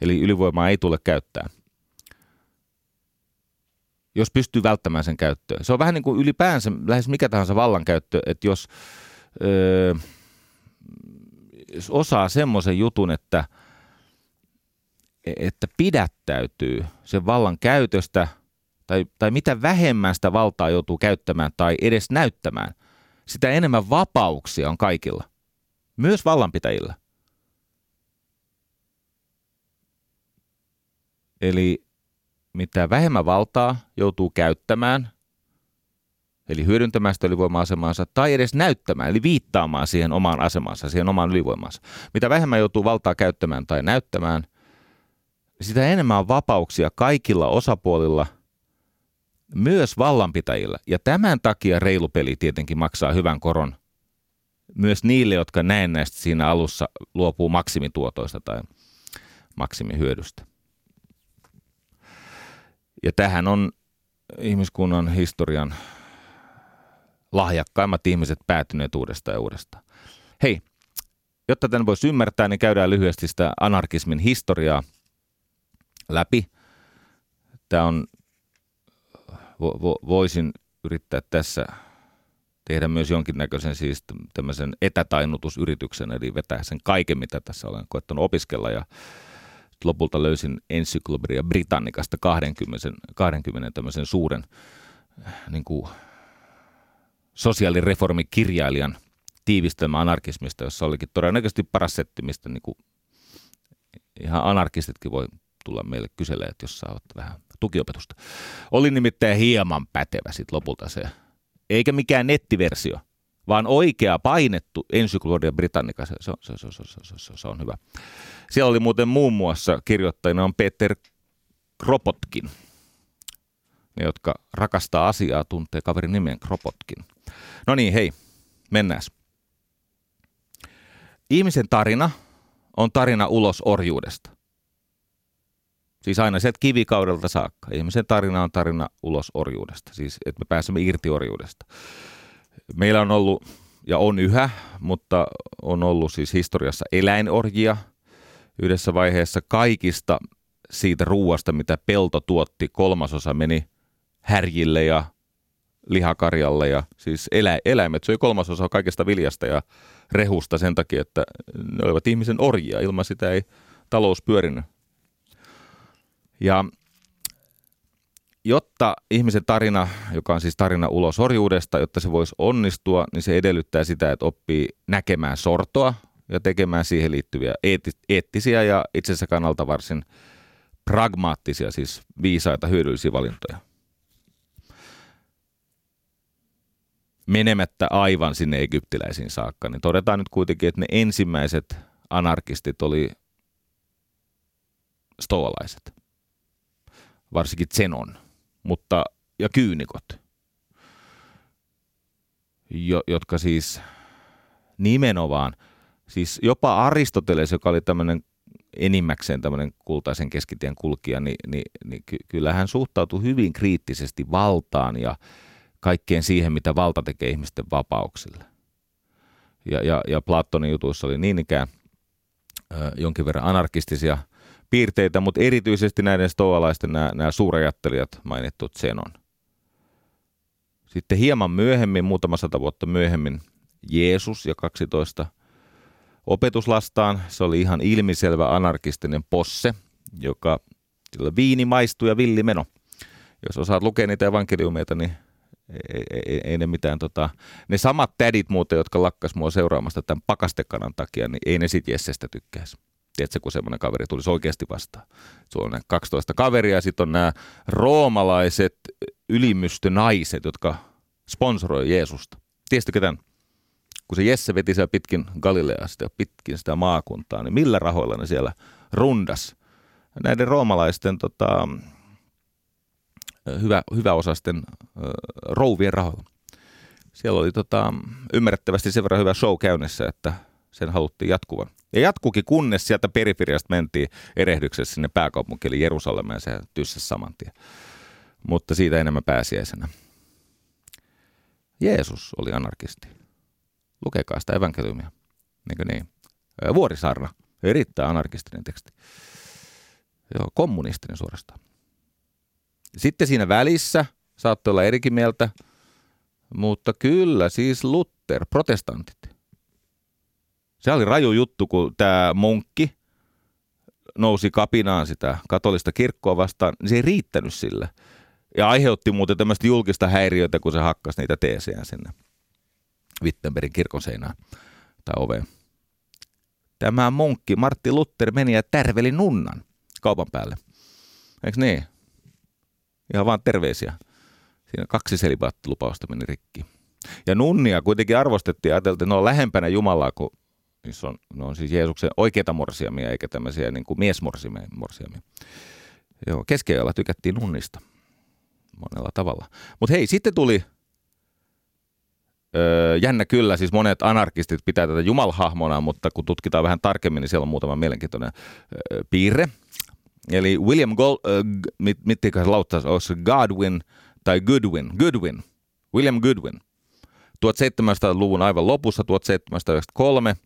Eli ylivoimaa ei tule käyttää. Jos pystyy välttämään sen käyttöön. Se on vähän niin kuin ylipäänsä lähes mikä tahansa vallankäyttö, että jos, öö, jos osaa semmoisen jutun, että, että pidättäytyy sen vallan käytöstä tai, tai mitä vähemmän sitä valtaa joutuu käyttämään tai edes näyttämään, sitä enemmän vapauksia on kaikilla – myös vallanpitäjillä. Eli mitä vähemmän valtaa joutuu käyttämään, eli hyödyntämään sitä ylivoima-asemaansa, tai edes näyttämään, eli viittaamaan siihen omaan asemansa, siihen omaan ylivoimansa. Mitä vähemmän joutuu valtaa käyttämään tai näyttämään, sitä enemmän on vapauksia kaikilla osapuolilla, myös vallanpitäjillä. Ja tämän takia reilu peli tietenkin maksaa hyvän koron – myös niille, jotka näennäisesti siinä alussa luopuu maksimituotoista tai maksimihyödystä. Ja tähän on ihmiskunnan historian lahjakkaimmat ihmiset päätyneet uudestaan ja uudestaan. Hei, jotta tämän voisi ymmärtää, niin käydään lyhyesti sitä anarkismin historiaa läpi. Tämä on, vo, vo, voisin yrittää tässä tehdä myös jonkinnäköisen siis tämmöisen etätainutusyrityksen, eli vetää sen kaiken, mitä tässä olen koettanut opiskella ja lopulta löysin Encyclopedia Britannicasta 20, 20 tämmöisen suuren niin kuin sosiaalireformikirjailijan tiivistelmä anarkismista, jossa olikin todennäköisesti paras setti, mistä niin kuin ihan anarkistitkin voi tulla meille kyselemään, että jos saavat vähän tukiopetusta. Oli nimittäin hieman pätevä sitten lopulta se eikä mikään nettiversio, vaan oikea painettu ensyklopedia Britannica. Se, se, se, se, se, se, se, se on hyvä. Siellä oli muuten muun muassa kirjoittajina on Peter Kropotkin. Ne, jotka rakastaa asiaa, tuntee kaverin nimen Kropotkin. No niin, hei, mennään. Ihmisen tarina on tarina ulos orjuudesta. Siis aina sieltä kivikaudelta saakka. Ihmisen tarina on tarina ulos orjuudesta, siis että me pääsemme irti orjuudesta. Meillä on ollut, ja on yhä, mutta on ollut siis historiassa eläinorjia. Yhdessä vaiheessa kaikista siitä ruuasta, mitä pelto tuotti, kolmasosa meni härjille ja lihakarjalle. Ja siis elä, eläimet söi kolmasosa kaikesta viljasta ja rehusta sen takia, että ne olivat ihmisen orjia. Ilman sitä ei talous pyörinyt ja jotta ihmisen tarina, joka on siis tarina ulos orjuudesta, jotta se voisi onnistua, niin se edellyttää sitä, että oppii näkemään sortoa ja tekemään siihen liittyviä eettisiä ja itsensä kannalta varsin pragmaattisia, siis viisaita, hyödyllisiä valintoja. Menemättä aivan sinne egyptiläisiin saakka, niin todetaan nyt kuitenkin, että ne ensimmäiset anarkistit oli stoalaiset varsinkin Zenon, mutta, ja kyynikot, jo, jotka siis nimenomaan, siis jopa Aristoteles, joka oli tämmöinen enimmäkseen tämmöinen kultaisen keskitien kulkija, niin, niin, niin ky- kyllä hän suhtautui hyvin kriittisesti valtaan ja kaikkeen siihen, mitä valta tekee ihmisten vapauksille. Ja, ja, ja Platonin jutuissa oli niin ikään ö, jonkin verran anarkistisia piirteitä, mutta erityisesti näiden stoalaisten nämä, nämä suurajattelijat mainittu Zenon. Sitten hieman myöhemmin, muutama sata vuotta myöhemmin, Jeesus ja 12 opetuslastaan. Se oli ihan ilmiselvä anarkistinen posse, joka sillä viini maistuu ja villi meno. Jos osaat lukea niitä evankeliumeita, niin ei, ei, ei ne mitään, tota, ne samat tädit muuten, jotka lakkas mua seuraamasta tämän pakastekanan takia, niin ei ne sit Jessestä tykkäisi. Tiedätkö, kun semmoinen kaveri tulisi oikeasti vastaan. Sulla on 12 kaveria ja sitten on nämä roomalaiset ylimystönaiset, jotka sponsoroi Jeesusta. Tiedätkö tämän? Kun se Jesse veti siellä pitkin Galileasta ja pitkin sitä maakuntaa, niin millä rahoilla ne siellä rundas? Näiden roomalaisten tota, hyvä, hyväosaisten äh, rouvien rahoilla. Siellä oli tota, ymmärrettävästi sen verran hyvä show käynnissä, että sen haluttiin jatkuvan. Ja jatkukin, kunnes sieltä periferiasta mentiin erehdyksessä sinne pääkaupunkiin, eli Jerusalemeen, ja se saman tien. Mutta siitä enemmän pääsiäisenä. Jeesus oli anarkisti. Lukekaa sitä evankeliumia. niin, niin. Vuorisaarna, erittäin anarkistinen teksti. Joo, kommunistinen suorastaan. Sitten siinä välissä saattoi olla erikin mieltä, mutta kyllä siis Luther, protestantit. Se oli raju juttu, kun tämä munkki nousi kapinaan sitä katolista kirkkoa vastaan, niin se ei riittänyt sille. Ja aiheutti muuten tämmöistä julkista häiriötä, kun se hakkasi niitä teesejä sinne Wittenbergin kirkon seinään tai oveen. Tämä munkki Martti Luther meni ja tärveli nunnan kaupan päälle. Eikö niin? Ihan vaan terveisiä. Siinä kaksi selibaattilupausta meni rikki. Ja nunnia kuitenkin arvostettiin ja ajateltiin, että ne on lähempänä Jumalaa kuin missä on, ne on siis Jeesuksen oikeita morsiamia, eikä tämmöisiä niin kuin miesmorsiamia. Joo, keskeajalla tykättiin nunnista monella tavalla. Mutta hei, sitten tuli öö, jännä kyllä, siis monet anarkistit pitää tätä jumalhahmona, mutta kun tutkitaan vähän tarkemmin, niin siellä on muutama mielenkiintoinen öö, piirre. Eli William Gold, öö, mit, mitkä Godwin tai Goodwin, Goodwin, William Goodwin. 1700-luvun aivan lopussa, 1793,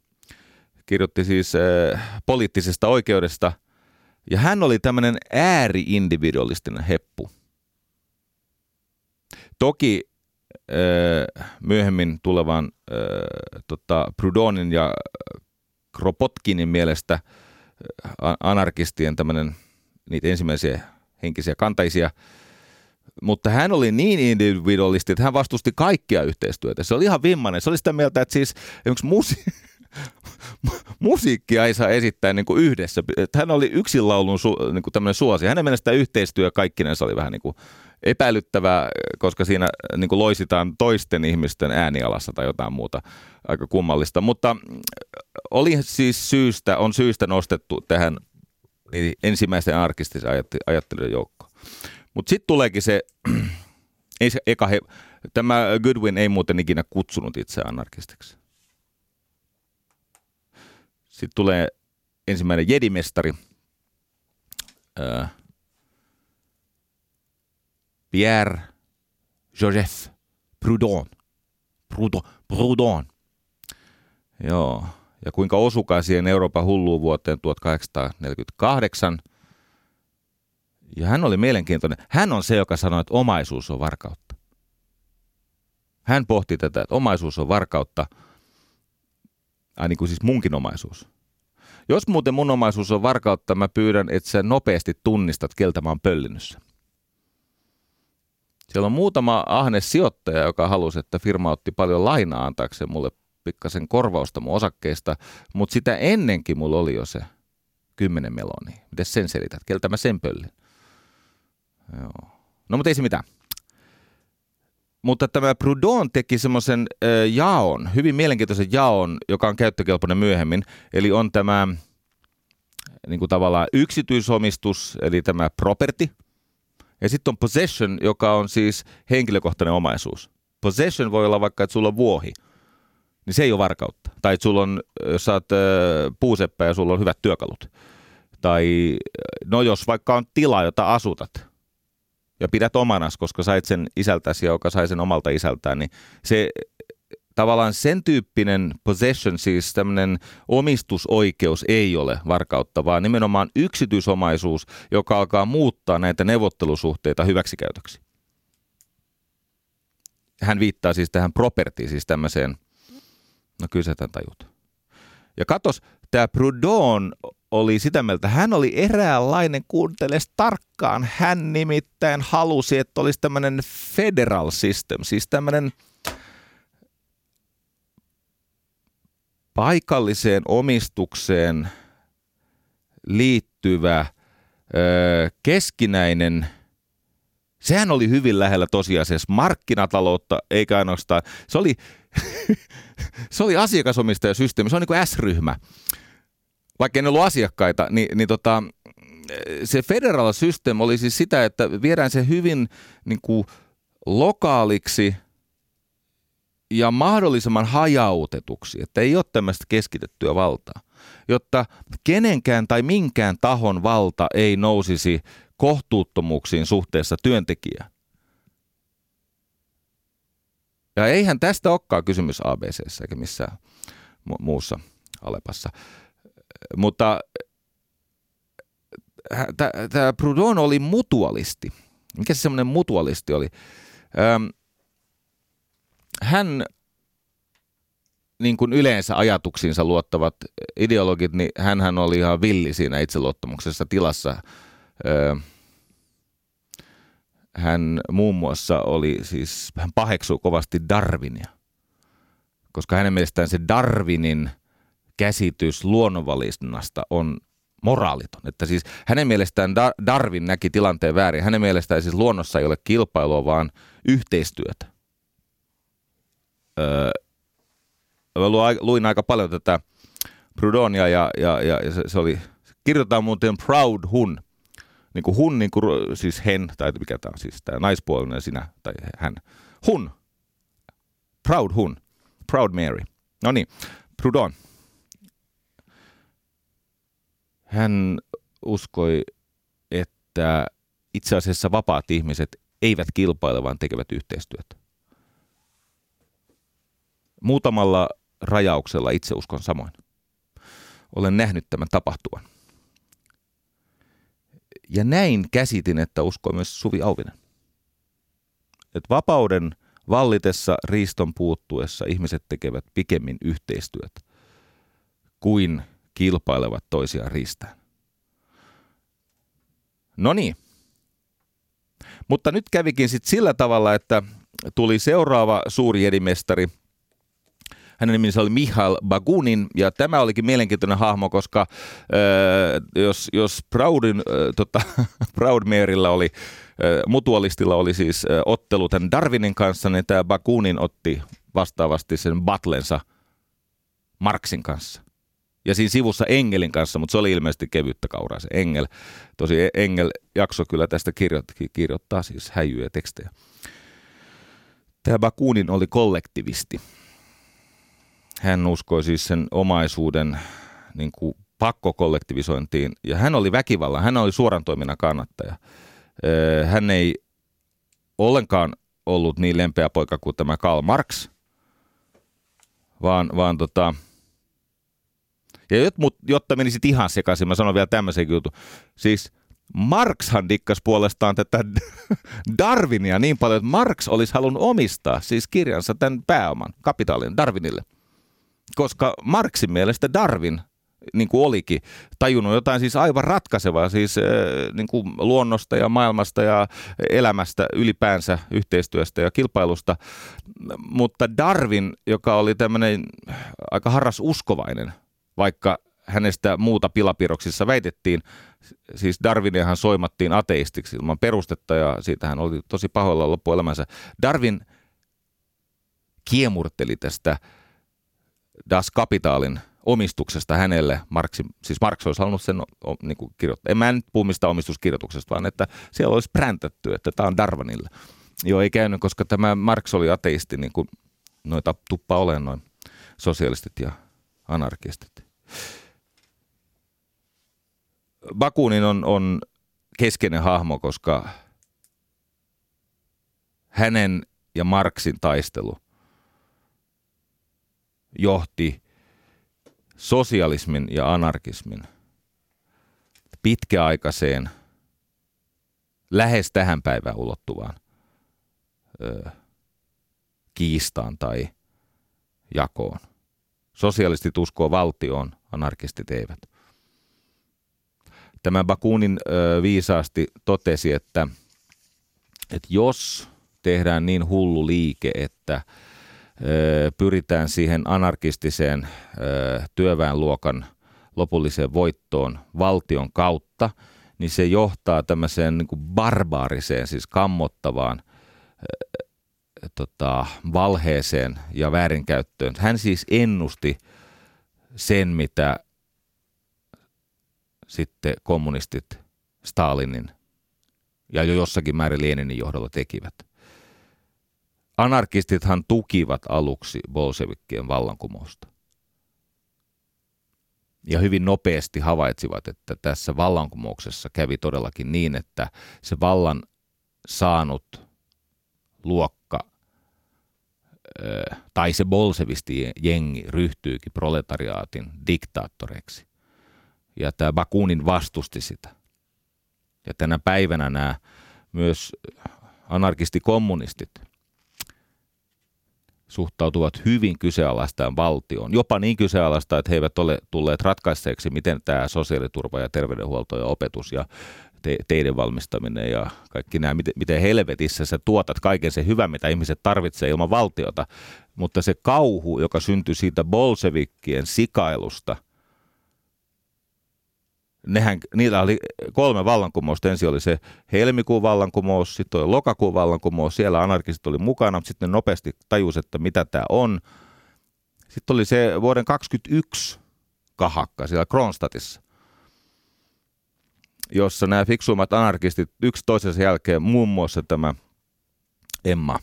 kirjoitti siis äh, poliittisesta oikeudesta, ja hän oli tämmöinen ääriindividualistinen heppu. Toki äh, myöhemmin tulevan äh, tota, Prudonin ja Kropotkinin mielestä anarkistien tämmöinen niitä ensimmäisiä henkisiä kantaisia, mutta hän oli niin individualisti, että hän vastusti kaikkia yhteistyötä. Se oli ihan vimmainen. Se oli sitä mieltä, että siis esimerkiksi musi- musiikkia ei saa esittää niin kuin yhdessä. Että hän oli yksin laulun su, niin kuin tämmöinen suosi. Hänen mielestä yhteistyö kaikkinensa oli vähän niin kuin epäilyttävää, koska siinä niin kuin loisitaan toisten ihmisten äänialassa tai jotain muuta aika kummallista. Mutta oli siis syystä, on syystä nostettu tähän niin ensimmäisten arkistisen ajattelijoiden joukkoon. Mutta sitten tuleekin se, ei se eka he, tämä Goodwin ei muuten ikinä kutsunut itseään anarkistiksi. Sitten tulee ensimmäinen jedimestari, äh, Pierre Joseph Proudhon. Proudhon. Joo. Ja kuinka osukaa siihen Euroopan hulluun vuoteen 1848. Ja hän oli mielenkiintoinen. Hän on se, joka sanoi, että omaisuus on varkautta. Hän pohti tätä, että omaisuus on varkautta – Ai niin kuin siis munkin omaisuus. Jos muuten mun omaisuus on varkautta, mä pyydän, että sä nopeasti tunnistat, keltä mä oon pöllinyt Siellä on muutama ahne sijoittaja, joka halusi, että firma otti paljon lainaa antaakseen mulle pikkasen korvausta mun osakkeista, mutta sitä ennenkin mulla oli jo se kymmenen meloni. Miten sen selität? Keltä mä sen pöllin? Joo. No mutta ei se mitään. Mutta tämä Proudhon teki semmoisen jaon, hyvin mielenkiintoisen jaon, joka on käyttökelpoinen myöhemmin. Eli on tämä niin kuin tavallaan yksityisomistus, eli tämä property. Ja sitten on possession, joka on siis henkilökohtainen omaisuus. Possession voi olla vaikka, että sulla on vuohi. Niin se ei ole varkautta. Tai että sulla on, jos sä oot puuseppä ja sulla on hyvät työkalut. Tai no jos vaikka on tila, jota asutat – ja pidät omanas, koska sait sen isältäsi, joka sai sen omalta isältään, niin se tavallaan sen tyyppinen possession, siis tämmöinen omistusoikeus ei ole varkautta, vaan nimenomaan yksityisomaisuus, joka alkaa muuttaa näitä neuvottelusuhteita hyväksikäytöksi. Hän viittaa siis tähän property, siis tämmöiseen, no kyllä sä tämän tajut. Ja katos, tämä Proudhon oli sitä mieltä, hän oli eräänlainen, kuunteles tarkkaan, hän nimittäin halusi, että olisi tämmöinen federal system, siis tämmöinen paikalliseen omistukseen liittyvä ö, keskinäinen, sehän oli hyvin lähellä tosiasiassa markkinataloutta, eikä ainoastaan, se oli, se oli asiakasomistajasysteemi, se on niin kuin S-ryhmä vaikka en ollut asiakkaita, niin, niin tota, se federal system oli siis sitä, että viedään se hyvin niin kuin lokaaliksi ja mahdollisimman hajautetuksi, että ei ole tämmöistä keskitettyä valtaa, jotta kenenkään tai minkään tahon valta ei nousisi kohtuuttomuuksiin suhteessa työntekijään. Ja eihän tästä olekaan kysymys ABCssä eikä missään mu- muussa Alepassa. Mutta tämä Proudhon oli mutualisti. Mikä se semmoinen mutualisti oli? Öm, hän, niin kuin yleensä ajatuksiinsa luottavat ideologit, niin hän oli ihan villi siinä itseluottamuksessa tilassa. Öö, hän muun muassa oli siis, hän paheksui kovasti Darwinia, koska hänen mielestään se Darwinin käsitys luonnonvalinnasta on moraaliton. Että siis hänen mielestään Darwin näki tilanteen väärin. Hänen mielestään siis luonnossa ei ole kilpailua, vaan yhteistyötä. Öö, luin aika paljon tätä Prudonia ja, ja, ja, ja se, se oli, kirjoitetaan muuten Proud Hun – niin kuin hun, niin kuin, siis hen, tai mikä tämä on siis, tämä naispuolinen sinä, tai hän. Hun. Proud hun. Proud Mary. No niin, Proudhon. Hän uskoi, että itse asiassa vapaat ihmiset eivät kilpaile, vaan tekevät yhteistyötä. Muutamalla rajauksella itse uskon samoin. Olen nähnyt tämän tapahtuvan. Ja näin käsitin, että uskoi myös Suvi Auvinen. Että vapauden vallitessa riiston puuttuessa ihmiset tekevät pikemmin yhteistyötä kuin kilpailevat toisiaan riistään. No niin. Mutta nyt kävikin sitten sillä tavalla, että tuli seuraava suuri jedimestari – hänen nimensä oli Mihail Bagunin, ja tämä olikin mielenkiintoinen hahmo, koska äh, jos, jos Proudin, äh, tota, Proudmerillä oli, äh, mutualistilla oli siis äh, ottelu tämän Darwinin kanssa, niin tämä Bakunin otti vastaavasti sen battlensa Marksin kanssa. Ja siinä sivussa Engelin kanssa, mutta se oli ilmeisesti kevyttä kauraa se Engel. Tosi e- Engel jakso kyllä tästä kirjoittaa, kirjoittaa siis häijyjä tekstejä. Tämä Bakunin oli kollektivisti hän uskoi siis sen omaisuuden niin kuin pakkokollektivisointiin ja hän oli väkivallan, hän oli suoran toiminnan kannattaja. Hän ei ollenkaan ollut niin lempeä poika kuin tämä Karl Marx, vaan, vaan tota, ja jotta menisit ihan sekaisin, mä sanon vielä tämmöisen jutun. Siis Marxhan dikkas puolestaan tätä Darwinia niin paljon, että Marx olisi halunnut omistaa siis kirjansa tämän pääoman, kapitaalin Darwinille koska Marksin mielestä Darwin niin kuin olikin, tajunnut jotain siis aivan ratkaisevaa siis niin kuin luonnosta ja maailmasta ja elämästä ylipäänsä, yhteistyöstä ja kilpailusta. Mutta Darwin, joka oli tämmöinen aika harras uskovainen, vaikka hänestä muuta pilapiroksissa väitettiin, siis Darwiniahan soimattiin ateistiksi ilman perustetta ja siitä hän oli tosi pahoilla loppuelämänsä. Darwin kiemurteli tästä Das Kapitalin omistuksesta hänelle, Marx, siis Marx olisi halunnut sen niin kuin kirjoittaa. En mä nyt puhu mistä omistuskirjoituksesta, vaan että siellä olisi präntätty, että tämä on Darwinille. Joo, ei käynyt, koska tämä Marx oli ateisti, niin kuin noita tuppa olen noin sosialistit ja anarkistit. Bakunin on, on keskeinen hahmo, koska hänen ja Marksin taistelu johti sosialismin ja anarkismin pitkäaikaiseen, lähes tähän päivään ulottuvaan ö, kiistaan tai jakoon. Sosialistit uskoo valtioon, anarkistit eivät. Tämä Bakunin viisaasti totesi, että, että jos tehdään niin hullu liike, että pyritään siihen anarkistiseen työväenluokan lopulliseen voittoon valtion kautta, niin se johtaa tämmöiseen niin barbaariseen, siis kammottavaan tota, valheeseen ja väärinkäyttöön. Hän siis ennusti sen, mitä sitten kommunistit Stalinin ja jo jossakin määrin Leninin johdolla tekivät anarkistithan tukivat aluksi bolshevikkien vallankumousta. Ja hyvin nopeasti havaitsivat, että tässä vallankumouksessa kävi todellakin niin, että se vallan saanut luokka tai se bolsevisti jengi ryhtyykin proletariaatin diktaattoreiksi. Ja tämä Bakunin vastusti sitä. Ja tänä päivänä nämä myös anarkistikommunistit suhtautuvat hyvin kyseenalaistaan valtioon. Jopa niin kyseenalaista, että he eivät ole tulleet ratkaiseeksi, miten tämä sosiaaliturva ja terveydenhuolto ja opetus ja te- teiden valmistaminen ja kaikki nämä, miten, helvetissä sä tuotat kaiken se hyvän, mitä ihmiset tarvitsee ilman valtiota. Mutta se kauhu, joka syntyi siitä bolsevikkien sikailusta – nehän, niillä oli kolme vallankumousta. Ensin oli se helmikuun vallankumous, sitten oli lokakuun vallankumous, siellä anarkistit oli mukana, mutta sitten nopeasti tajusi, että mitä tämä on. Sitten oli se vuoden 2021 kahakka siellä Kronstadtissa, jossa nämä fiksuimmat anarkistit yksi toisensa jälkeen, muun muassa tämä Emma,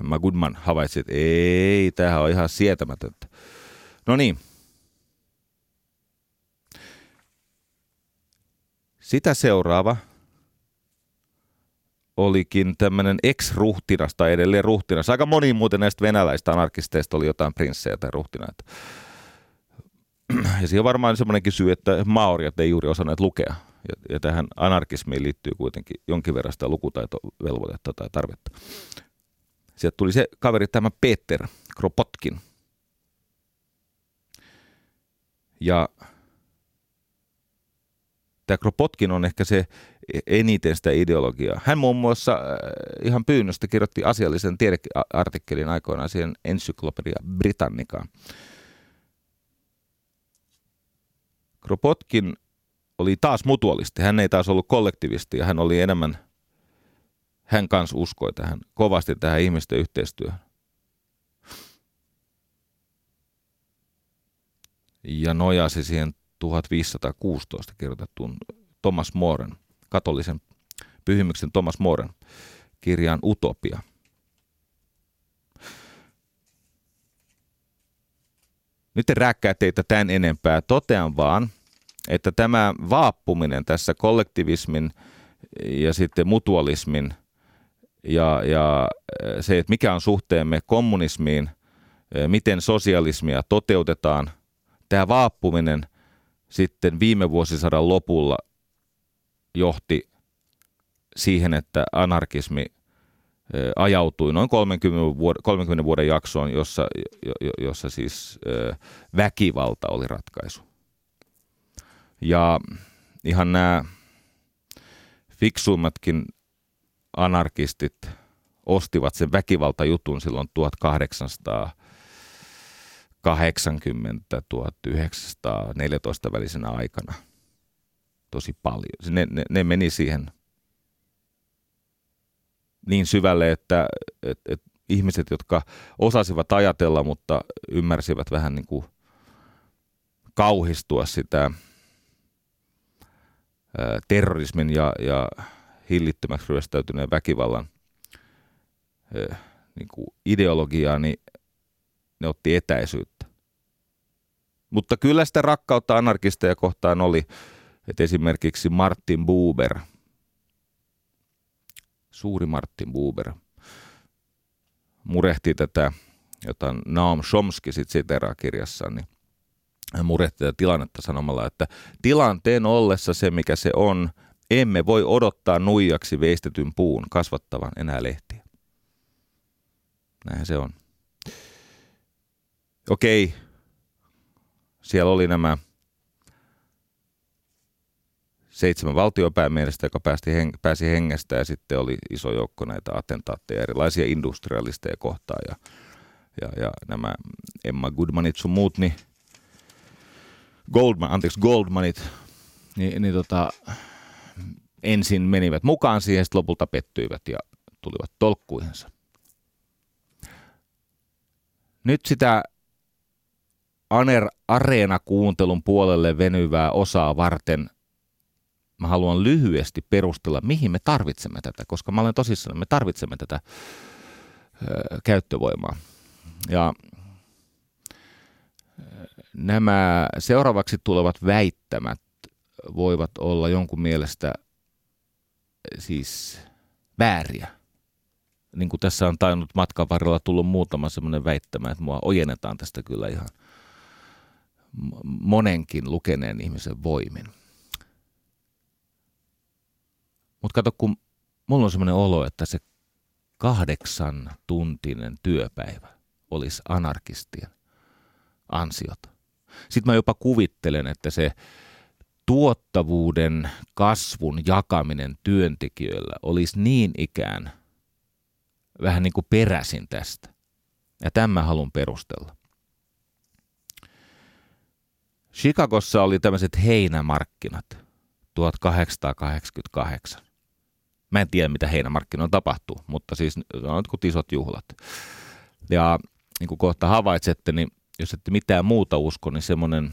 Emma Goodman havaitsi, että ei, tämähän on ihan sietämätöntä. No niin, Sitä seuraava olikin tämmöinen ex-ruhtinas tai edelleen ruhtinas. Aika moni muuten näistä venäläistä anarkisteista oli jotain prinssejä tai ruhtinaita. Ja siihen on varmaan semmoinenkin syy, että maoriat ei juuri osanneet lukea. Ja, ja tähän anarkismiin liittyy kuitenkin jonkin verran sitä lukutaitovelvoitetta tai tarvetta. Sieltä tuli se kaveri, tämä Peter Kropotkin. Ja tämä Kropotkin on ehkä se eniten sitä ideologiaa. Hän muun muassa äh, ihan pyynnöstä kirjoitti asiallisen tiedeartikkelin aikoinaan siihen Ensyklopedia Britannicaan. Kropotkin oli taas mutualisti. Hän ei taas ollut kollektivisti ja hän oli enemmän, hän kanssa uskoi tähän, kovasti tähän ihmisten yhteistyöhön. Ja nojasi siihen 1516 kirjoitettuun Thomas Moren, katolisen pyhimyksen Thomas Moren kirjaan Utopia. Nyt en rääkkää teitä tämän enempää. Totean vaan, että tämä vaappuminen tässä kollektivismin ja sitten mutualismin ja, ja se, että mikä on suhteemme kommunismiin, miten sosialismia toteutetaan, tämä vaappuminen – sitten viime vuosisadan lopulla johti siihen, että anarkismi ajautui noin 30 vuoden, 30 vuoden jaksoon, jossa, jossa siis väkivalta oli ratkaisu. Ja ihan nämä fiksuimmatkin anarkistit ostivat sen väkivaltajutun silloin 1800 80-1914 välisenä aikana tosi paljon. Ne, ne, ne meni siihen niin syvälle, että et, et ihmiset, jotka osasivat ajatella, mutta ymmärsivät vähän niin kuin kauhistua sitä terrorismin ja, ja hillittömäksi ryöstäytyneen väkivallan niin kuin ideologiaa, niin ne otti etäisyyttä. Mutta kyllä sitä rakkautta anarkisteja kohtaan oli, että esimerkiksi Martin Buber, suuri Martin Buber, murehti tätä, jota Naum Chomsky sitten siteraa kirjassaan, niin hän murehti tätä tilannetta sanomalla, että tilanteen ollessa se, mikä se on, emme voi odottaa nuijaksi veistetyn puun kasvattavan enää lehtiä. Näinhän se on okei, siellä oli nämä seitsemän valtiopäämiestä, joka päästi heng- pääsi hengestä ja sitten oli iso joukko näitä attentaatteja erilaisia industrialisteja kohtaan ja, ja, ja nämä Emma Goodmanit sun muut, niin Goldman, anteeksi Goldmanit, niin, niin tota, ensin menivät mukaan siihen, sitten lopulta pettyivät ja tulivat tolkkuihinsa. Nyt sitä Aner Areena-kuuntelun puolelle venyvää osaa varten mä haluan lyhyesti perustella, mihin me tarvitsemme tätä, koska mä olen tosissaan, me tarvitsemme tätä ö, käyttövoimaa. Ja nämä seuraavaksi tulevat väittämät voivat olla jonkun mielestä siis vääriä. niin kuin tässä on tainnut matkan varrella tullut muutama semmoinen väittämä, että mua ojennetaan tästä kyllä ihan monenkin lukeneen ihmisen voimin. Mutta kato, kun mulla on semmoinen olo, että se kahdeksan tuntinen työpäivä olisi anarkistien ansiota. Sitten mä jopa kuvittelen, että se tuottavuuden kasvun jakaminen työntekijöillä olisi niin ikään vähän niin kuin peräsin tästä. Ja tämä haluan perustella. Chicagossa oli tämmöiset heinämarkkinat 1888. Mä en tiedä, mitä heinämarkkinoilla tapahtuu, mutta siis on jotkut isot juhlat. Ja niin kuin kohta havaitsette, niin jos ette mitään muuta usko, niin semmoinen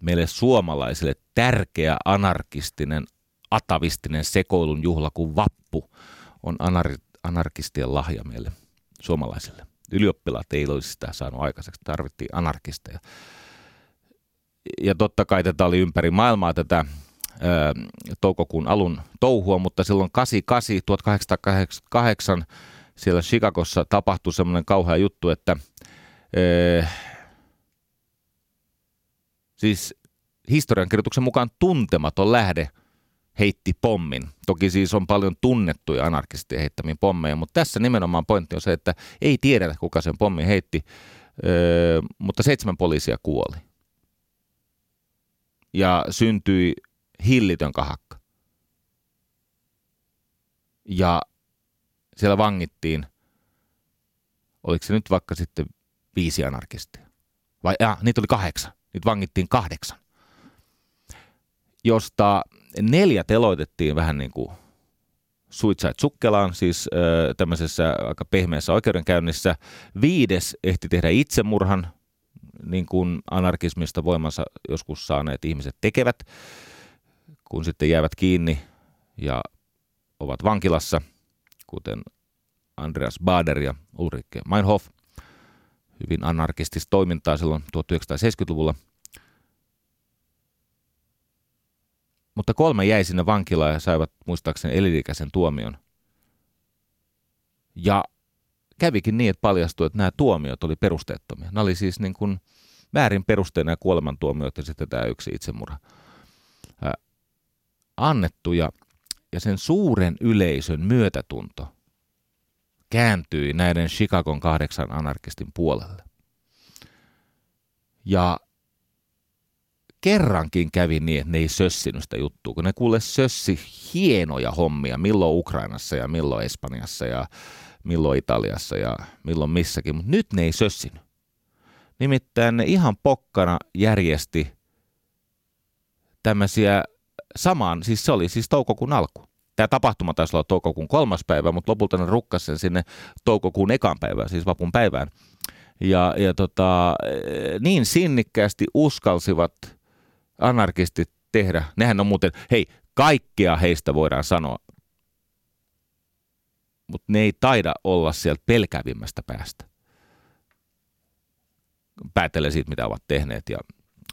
meille suomalaisille tärkeä anarkistinen, atavistinen sekoilun juhla kuin vappu on anar- anarkistien lahja meille suomalaisille. Ylioppilaat ei olisi sitä saanut aikaiseksi, tarvittiin anarkisteja. Ja totta kai tätä oli ympäri maailmaa tätä ää, toukokuun alun touhua, mutta silloin 88, 1888 siellä Chicagossa tapahtui semmoinen kauhea juttu, että ää, siis historiankirjoituksen mukaan tuntematon lähde heitti pommin. Toki siis on paljon tunnettuja anarkistien heittämiä pommeja, mutta tässä nimenomaan pointti on se, että ei tiedetä, kuka sen pommin heitti, öö, mutta seitsemän poliisia kuoli. Ja syntyi hillitön kahakka. Ja siellä vangittiin, oliko se nyt vaikka sitten viisi anarkistia? Vai ja, niitä oli kahdeksan. Niitä vangittiin kahdeksan. Josta neljä teloitettiin vähän niin kuin suitsait sukkelaan, siis ö, tämmöisessä aika pehmeässä oikeudenkäynnissä. Viides ehti tehdä itsemurhan, niin kuin anarkismista voimansa joskus saaneet ihmiset tekevät, kun sitten jäävät kiinni ja ovat vankilassa, kuten Andreas Bader ja Ulrike Meinhof. Hyvin anarkistista toimintaa silloin 1970-luvulla. Mutta kolme jäi sinne vankilaan ja saivat muistaakseni elinikäisen tuomion. Ja kävikin niin, että paljastui, että nämä tuomiot oli perusteettomia. Nämä oli siis niin kuin väärin perusteena kuolemantuomiot ja sitten tämä yksi itsemurha annettu. Ja, ja sen suuren yleisön myötätunto kääntyi näiden Chicagon kahdeksan anarkistin puolelle. Ja kerrankin kävi niin, että ne ei sössinyt sitä juttua, kun ne kuule sössi hienoja hommia, milloin Ukrainassa ja milloin Espanjassa ja milloin Italiassa ja milloin missäkin, mutta nyt ne ei sössinyt. Nimittäin ne ihan pokkana järjesti tämmöisiä samaan, siis se oli siis toukokuun alku. Tämä tapahtuma taisi olla toukokuun kolmas päivä, mutta lopulta ne rukkasi sen sinne toukokuun ekan päivään, siis vapun päivään. Ja, ja tota, niin sinnikkäästi uskalsivat anarkistit tehdä. Nehän on muuten, hei, kaikkea heistä voidaan sanoa, mutta ne ei taida olla sieltä pelkävimmästä päästä. Päätellen siitä, mitä ovat tehneet ja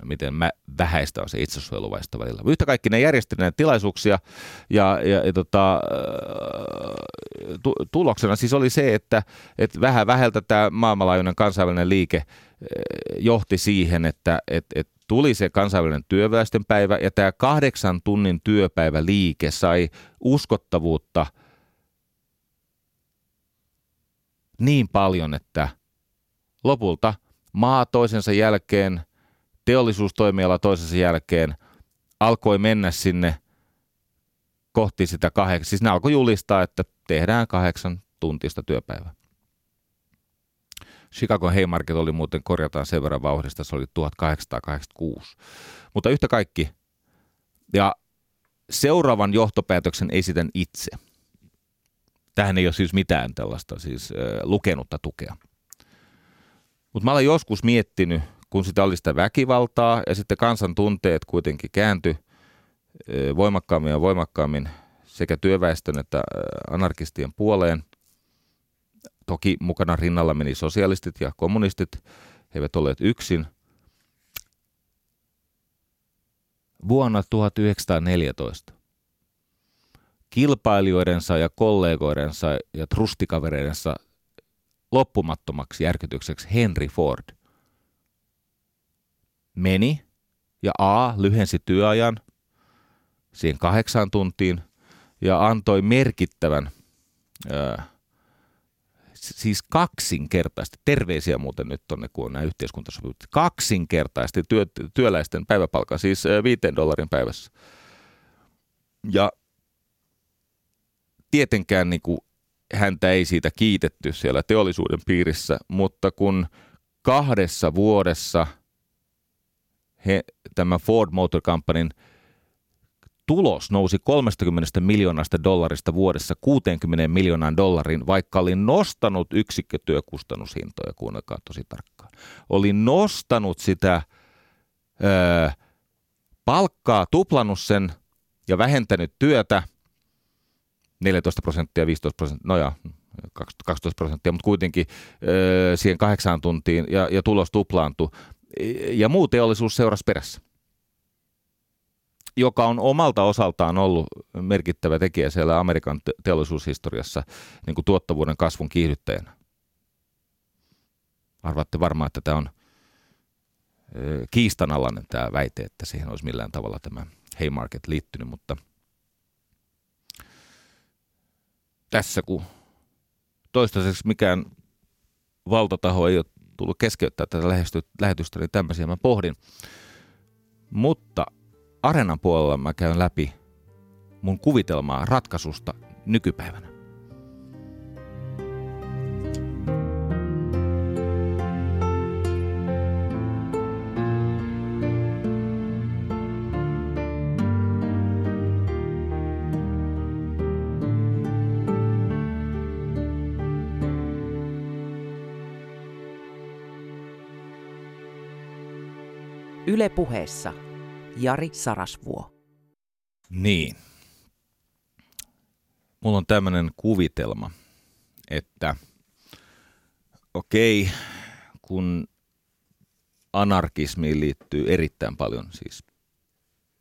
miten mä, vähäistä on se itsesuojeluvaista välillä. Yhtä kaikki ne järjesti näitä tilaisuuksia ja, ja, ja tota, tu, tuloksena siis oli se, että, että vähän vähältä tämä maailmanlaajuinen kansainvälinen liike johti siihen, että et, et tuli se kansainvälinen työväestön päivä ja tämä kahdeksan tunnin työpäivä liike sai uskottavuutta niin paljon, että lopulta maa toisensa jälkeen, teollisuustoimiala toisensa jälkeen alkoi mennä sinne kohti sitä kahdeksan. Siis ne alkoi julistaa, että tehdään kahdeksan tuntista työpäivää. Chicago Haymarket oli muuten, korjataan sen verran vauhdista, se oli 1886. Mutta yhtä kaikki, ja seuraavan johtopäätöksen esitän itse. Tähän ei ole siis mitään tällaista siis äh, lukenutta tukea. Mutta mä olen joskus miettinyt, kun sitä oli sitä väkivaltaa ja sitten kansan tunteet kuitenkin kääntyi äh, voimakkaammin ja voimakkaammin sekä työväestön että äh, anarkistien puoleen – Toki mukana rinnalla meni sosialistit ja kommunistit, he eivät olleet yksin. Vuonna 1914 kilpailijoidensa ja kollegoidensa ja trustikavereidensa loppumattomaksi järkytykseksi Henry Ford meni ja A lyhensi työajan siihen kahdeksaan tuntiin ja antoi merkittävän, ää, siis kaksinkertaisesti, terveisiä muuten nyt tonne, kun on nämä yhteiskuntasopimukset, kaksinkertaisesti työ, työläisten päiväpalkan, siis viiteen dollarin päivässä. Ja tietenkään niin kuin, häntä ei siitä kiitetty siellä teollisuuden piirissä, mutta kun kahdessa vuodessa he, tämä Ford Motor Companyn tulos nousi 30 miljoonasta dollarista vuodessa 60 miljoonaan dollarin, vaikka oli nostanut yksikkötyökustannushintoja, kuunnelkaa tosi tarkkaan. Oli nostanut sitä öö, palkkaa, tuplannut sen ja vähentänyt työtä 14 prosenttia, 15 prosenttia, no ja 12 prosenttia, mutta kuitenkin öö, siihen kahdeksaan tuntiin ja, ja tulos tuplaantui. Ja muu teollisuus seurasi perässä joka on omalta osaltaan ollut merkittävä tekijä siellä Amerikan teollisuushistoriassa niin kuin tuottavuuden kasvun kiihdyttäjänä. Arvaatte varmaan, että tämä on kiistanalainen tämä väite, että siihen olisi millään tavalla tämä Haymarket liittynyt, mutta tässä kun toistaiseksi mikään valtataho ei ole tullut keskeyttää tätä lähetystä, niin tämmöisiä mä pohdin. Mutta Arenan puolella mä käyn läpi mun kuvitelmaa ratkaisusta nykypäivänä. Puheessa Jari Sarasvuo. Niin. Mulla on tämmöinen kuvitelma, että okei, kun anarkismiin liittyy erittäin paljon siis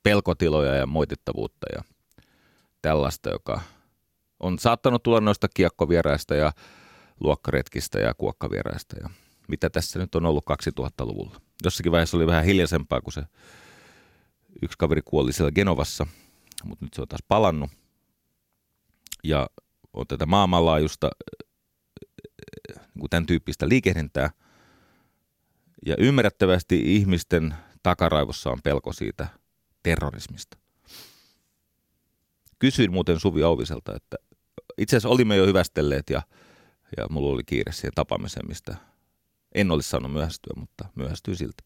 pelkotiloja ja moitittavuutta ja tällaista, joka on saattanut tulla noista kiekkovieraista ja luokkaretkistä ja kuokkavieraista ja mitä tässä nyt on ollut 2000-luvulla. Jossakin vaiheessa oli vähän hiljaisempaa, kun se Yksi kaveri kuoli siellä Genovassa, mutta nyt se on taas palannut. Ja on tätä maailmanlaajuista niin tämän tyyppistä liikehdintää. Ja ymmärrettävästi ihmisten takaraivossa on pelko siitä terrorismista. Kysyin muuten Suvi Auviselta, että itse asiassa olimme jo hyvästelleet ja, ja mulla oli kiire siihen tapaamiseen, mistä en olisi saanut myöhästyä, mutta myöhästyi silti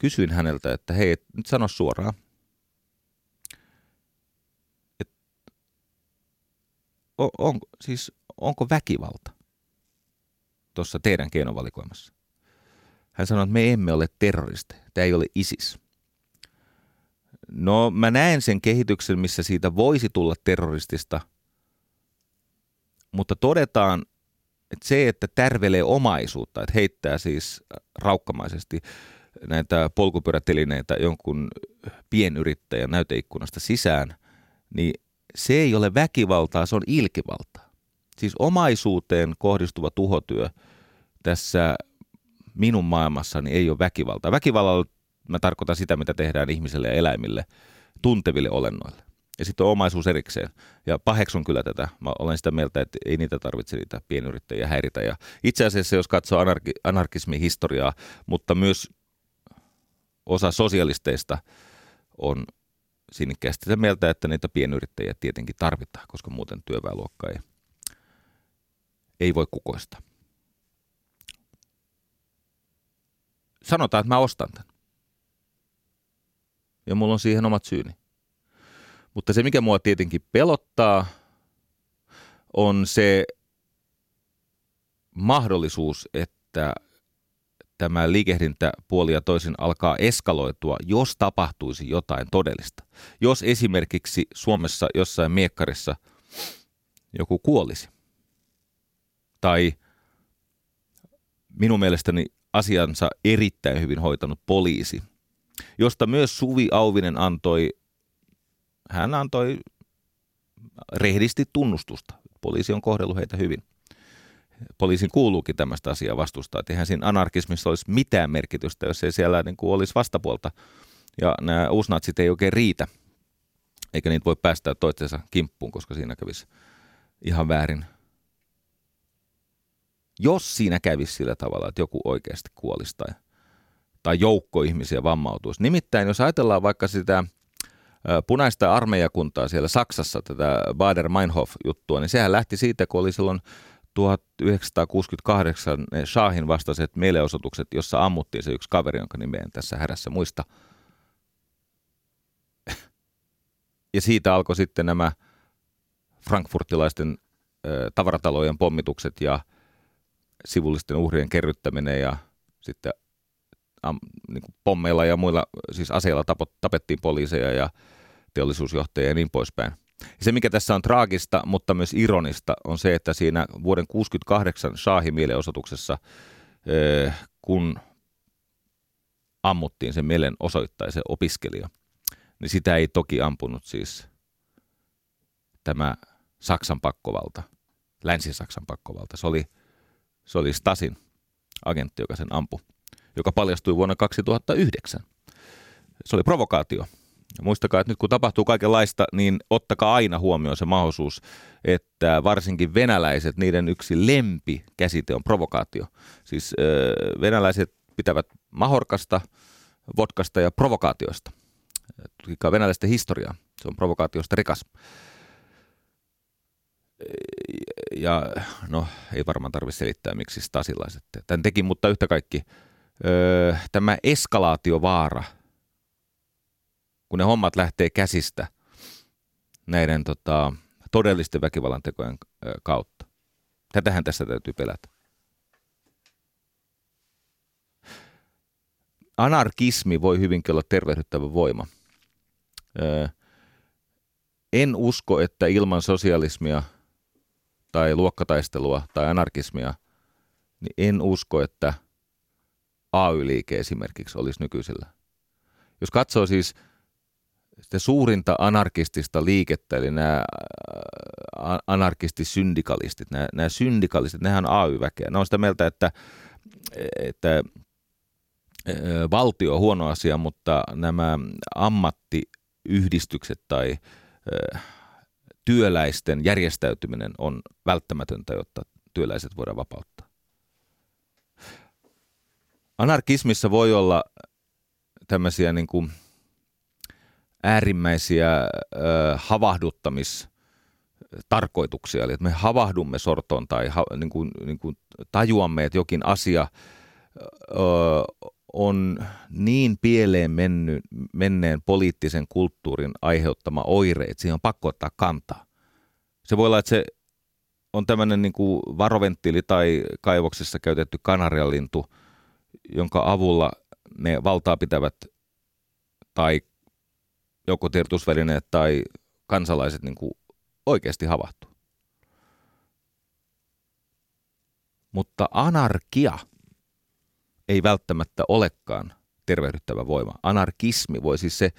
kysyin häneltä, että hei, et, nyt sano suoraan, että on, on, siis, onko väkivalta tuossa teidän keinovalikoimassa? Hän sanoi, että me emme ole terroristeja, tämä ei ole ISIS. No mä näen sen kehityksen, missä siitä voisi tulla terroristista, mutta todetaan, että se, että tärvelee omaisuutta, että heittää siis raukkamaisesti näitä polkupyörätelineitä jonkun pienyrittäjän näyteikkunasta sisään, niin se ei ole väkivaltaa, se on ilkivaltaa. Siis omaisuuteen kohdistuva tuhotyö tässä minun maailmassani ei ole väkivaltaa. Väkivallalla mä tarkoitan sitä, mitä tehdään ihmisille ja eläimille, tunteville olennoille. Ja sitten on omaisuus erikseen. Ja paheksun kyllä tätä. Mä olen sitä mieltä, että ei niitä tarvitse niitä pienyrittäjiä häiritä. Ja itse asiassa, jos katsoo anarki- anarkismin historiaa, mutta myös osa sosialisteista on sinnikkäästi sitä mieltä, että niitä pienyrittäjiä tietenkin tarvitaan, koska muuten työväenluokka ei, ei voi kukoista. Sanotaan, että mä ostan tämän. Ja mulla on siihen omat syyni. Mutta se, mikä mua tietenkin pelottaa, on se mahdollisuus, että tämä liikehdintä puoli ja toisin alkaa eskaloitua, jos tapahtuisi jotain todellista. Jos esimerkiksi Suomessa jossain miekkarissa joku kuolisi. Tai minun mielestäni asiansa erittäin hyvin hoitanut poliisi, josta myös Suvi Auvinen antoi, hän antoi rehdisti tunnustusta. Poliisi on kohdellut heitä hyvin. Poliisin kuuluukin tämmöistä asiaa vastustaa. Eihän siinä anarkismissa olisi mitään merkitystä, jos ei siellä niin kuin olisi vastapuolta. Ja nämä uusnatsit ei oikein riitä, eikä niitä voi päästää toistensa kimppuun, koska siinä kävisi ihan väärin. Jos siinä kävisi sillä tavalla, että joku oikeasti kuolisi tai, tai joukko ihmisiä vammautuisi. Nimittäin jos ajatellaan vaikka sitä punaista armeijakuntaa siellä Saksassa, tätä Bader-Meinhof-juttua, niin sehän lähti siitä, kun oli silloin 1968 ne Shahin vastaiset mielenosoitukset, jossa ammuttiin se yksi kaveri, jonka nimeä en tässä hädässä muista. Ja siitä alkoi sitten nämä frankfurtilaisten tavaratalojen pommitukset ja sivullisten uhrien kerryttäminen ja sitten am, niin kuin pommeilla ja muilla, siis aseilla tapot, tapettiin poliiseja ja teollisuusjohtajia ja niin poispäin. Ja se, mikä tässä on traagista, mutta myös ironista, on se, että siinä vuoden 68 Shahi-mielenosoituksessa, kun ammuttiin se mielenosoittaisen opiskelija, niin sitä ei toki ampunut siis tämä Saksan pakkovalta, Länsi-Saksan pakkovalta. Se oli, se oli Stasin agentti, joka sen ampui joka paljastui vuonna 2009. Se oli provokaatio. Ja muistakaa, että nyt kun tapahtuu kaikenlaista, niin ottakaa aina huomioon se mahdollisuus, että varsinkin venäläiset, niiden yksi lempi käsite on provokaatio. Siis äh, venäläiset pitävät mahorkasta, vodkasta ja provokaatiosta. Tutkikaa venäläisten historiaa. Se on provokaatiosta rikas. Ja no, ei varmaan tarvitse selittää, miksi stasilaiset tämän teki, mutta yhtä kaikki – öö, tämä eskalaatiovaara, kun ne hommat lähtee käsistä näiden tota, todellisten väkivallan tekojen kautta. Tätähän tässä täytyy pelätä. Anarkismi voi hyvinkin olla tervehdyttävä voima. Öö, en usko, että ilman sosialismia tai luokkataistelua tai anarkismia, niin en usko, että – AY-liike esimerkiksi olisi nykyisellä. Jos katsoo siis sitä suurinta anarkistista liikettä, eli nämä anarkistisyndikalistit, nämä, nämä syndikalistit, nehän on AY-väkeä. Ne on sitä mieltä, että, että valtio on huono asia, mutta nämä ammattiyhdistykset tai työläisten järjestäytyminen on välttämätöntä, jotta työläiset voidaan vapauttaa. Anarkismissa voi olla tämmöisiä niin kuin äärimmäisiä äh, havahduttamistarkoituksia, eli että me havahdumme sortoon tai ha, niin kuin, niin kuin tajuamme, että jokin asia ö, on niin pieleen menny, menneen poliittisen kulttuurin aiheuttama oire, että siihen on pakko ottaa kantaa. Se voi olla, että se on tämmöinen niin kuin varoventtiili tai kaivoksessa käytetty kanarialintu – jonka avulla ne valtaa pitävät tai joko tiedotusvälineet tai kansalaiset niin kuin oikeasti havahtuu. Mutta anarkia ei välttämättä olekaan tervehdyttävä voima. Anarkismi voi siis se,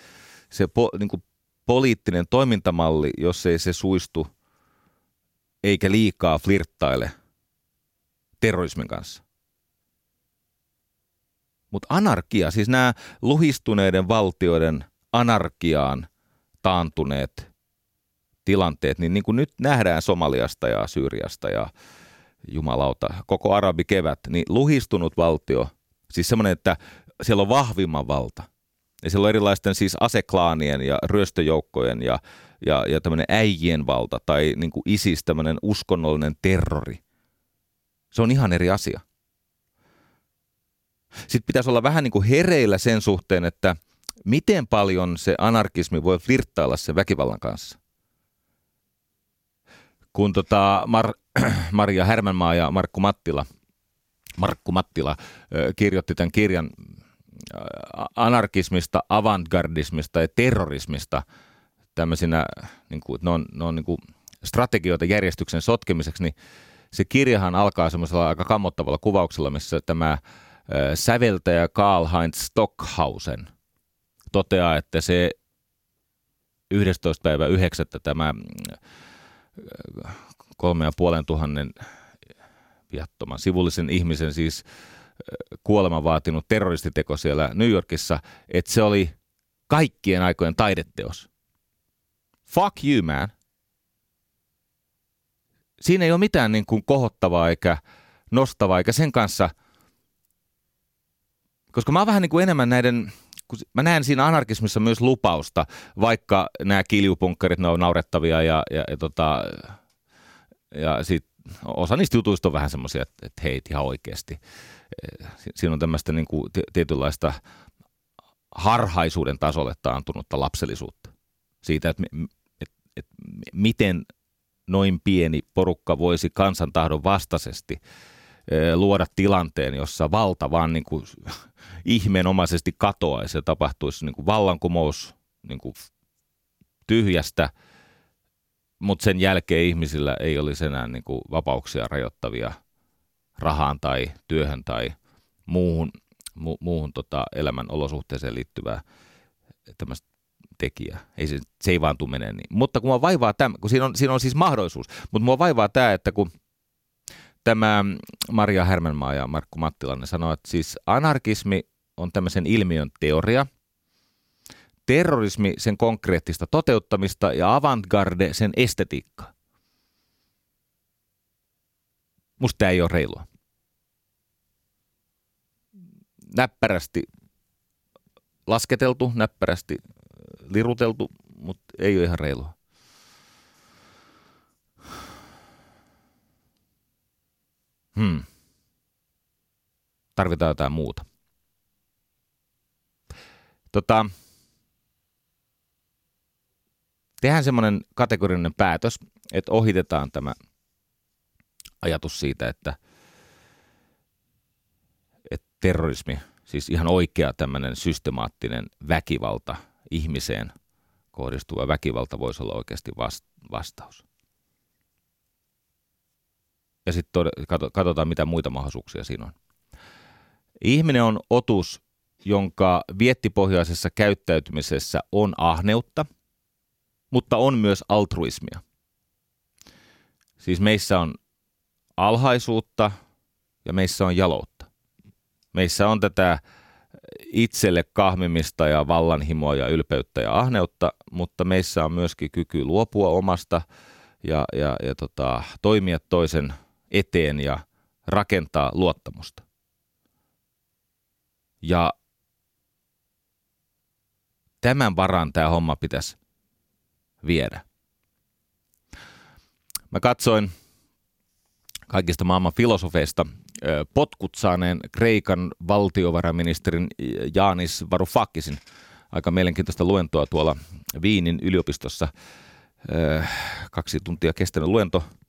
se po, niin kuin poliittinen toimintamalli, jos ei se suistu eikä liikaa flirttaile terrorismin kanssa. Mutta anarkia, siis nämä luhistuneiden valtioiden anarkiaan taantuneet tilanteet, niin, niin kuin nyt nähdään Somaliasta ja Syyriasta ja jumalauta, koko arabikevät, niin luhistunut valtio, siis semmoinen, että siellä on vahvimman valta. Ja siellä on erilaisten siis aseklaanien ja ryöstöjoukkojen ja, ja, ja tämmöinen äijien valta tai niin kuin ISIS, tämmöinen uskonnollinen terrori. Se on ihan eri asia. Sitten pitäisi olla vähän niin kuin hereillä sen suhteen, että miten paljon se anarkismi voi flirttailla sen väkivallan kanssa. Kun tota Mar- Maria Härmänmaa ja Markku Mattila, Markku Mattila kirjoitti tämän kirjan anarkismista, avantgardismista ja terrorismista tämmöisinä, niin kuin, ne on, ne on niin kuin strategioita järjestyksen sotkemiseksi, niin se kirjahan alkaa semmoisella aika kammottavalla kuvauksella, missä tämä säveltäjä Karl-Heinz Stockhausen toteaa, että se 11. päivä 9. tämä kolme ja puolen tuhannen viattoman sivullisen ihmisen siis kuolema vaatinut terroristiteko siellä New Yorkissa, että se oli kaikkien aikojen taideteos. Fuck you, man. Siinä ei ole mitään niin kuin kohottavaa eikä nostavaa, eikä sen kanssa, koska mä oon vähän niin kuin enemmän näiden, kun mä näen siinä anarkismissa myös lupausta, vaikka nämä kiljupunkkarit, ne on naurettavia ja, ja, ja, tota, ja sit osa niistä jutuista on vähän semmoisia, että, että hei, ihan oikeasti. Siinä on tämmöistä niin kuin tietynlaista harhaisuuden tasolle taantunutta lapsellisuutta. Siitä, että, että, että miten noin pieni porukka voisi kansantahdon vastaisesti luoda tilanteen, jossa valta vaan niin kuin ihmeenomaisesti katoaisi ja tapahtuisi niin kuin vallankumous niin kuin tyhjästä, mutta sen jälkeen ihmisillä ei olisi enää niin kuin vapauksia rajoittavia rahaan tai työhön tai muuhun, mu, muuhun tota elämän olosuhteeseen liittyvää tämmöistä tekijää. Ei se, se ei vaan tule niin. Mutta kun mua vaivaa tämä, kun siinä on, siinä on siis mahdollisuus, mutta mua vaivaa tämä, että kun tämä Maria Hermenmaa ja Markku Mattilainen sanoo, että siis anarkismi on tämmöisen ilmiön teoria, terrorismi sen konkreettista toteuttamista ja avantgarde sen estetiikka. Musta tämä ei ole reilua. Näppärästi lasketeltu, näppärästi liruteltu, mutta ei ole ihan reilua. Hmm. Tarvitaan jotain muuta. Tota, tehdään semmoinen kategorinen päätös, että ohitetaan tämä ajatus siitä, että, että terrorismi, siis ihan oikea tämmöinen systemaattinen väkivalta ihmiseen kohdistuva väkivalta voisi olla oikeasti vastaus ja sitten katsotaan, mitä muita mahdollisuuksia siinä on. Ihminen on otus, jonka viettipohjaisessa käyttäytymisessä on ahneutta, mutta on myös altruismia. Siis meissä on alhaisuutta ja meissä on jaloutta. Meissä on tätä itselle kahmimista ja vallanhimoa ja ylpeyttä ja ahneutta, mutta meissä on myöskin kyky luopua omasta ja, ja, ja tota, toimia toisen eteen ja rakentaa luottamusta. Ja tämän varan tämä homma pitäisi viedä. Mä katsoin kaikista maailman filosofeista potkut saaneen Kreikan valtiovarainministerin Jaanis Varoufakisin aika mielenkiintoista luentoa tuolla Viinin yliopistossa. Kaksi tuntia kestänyt luento –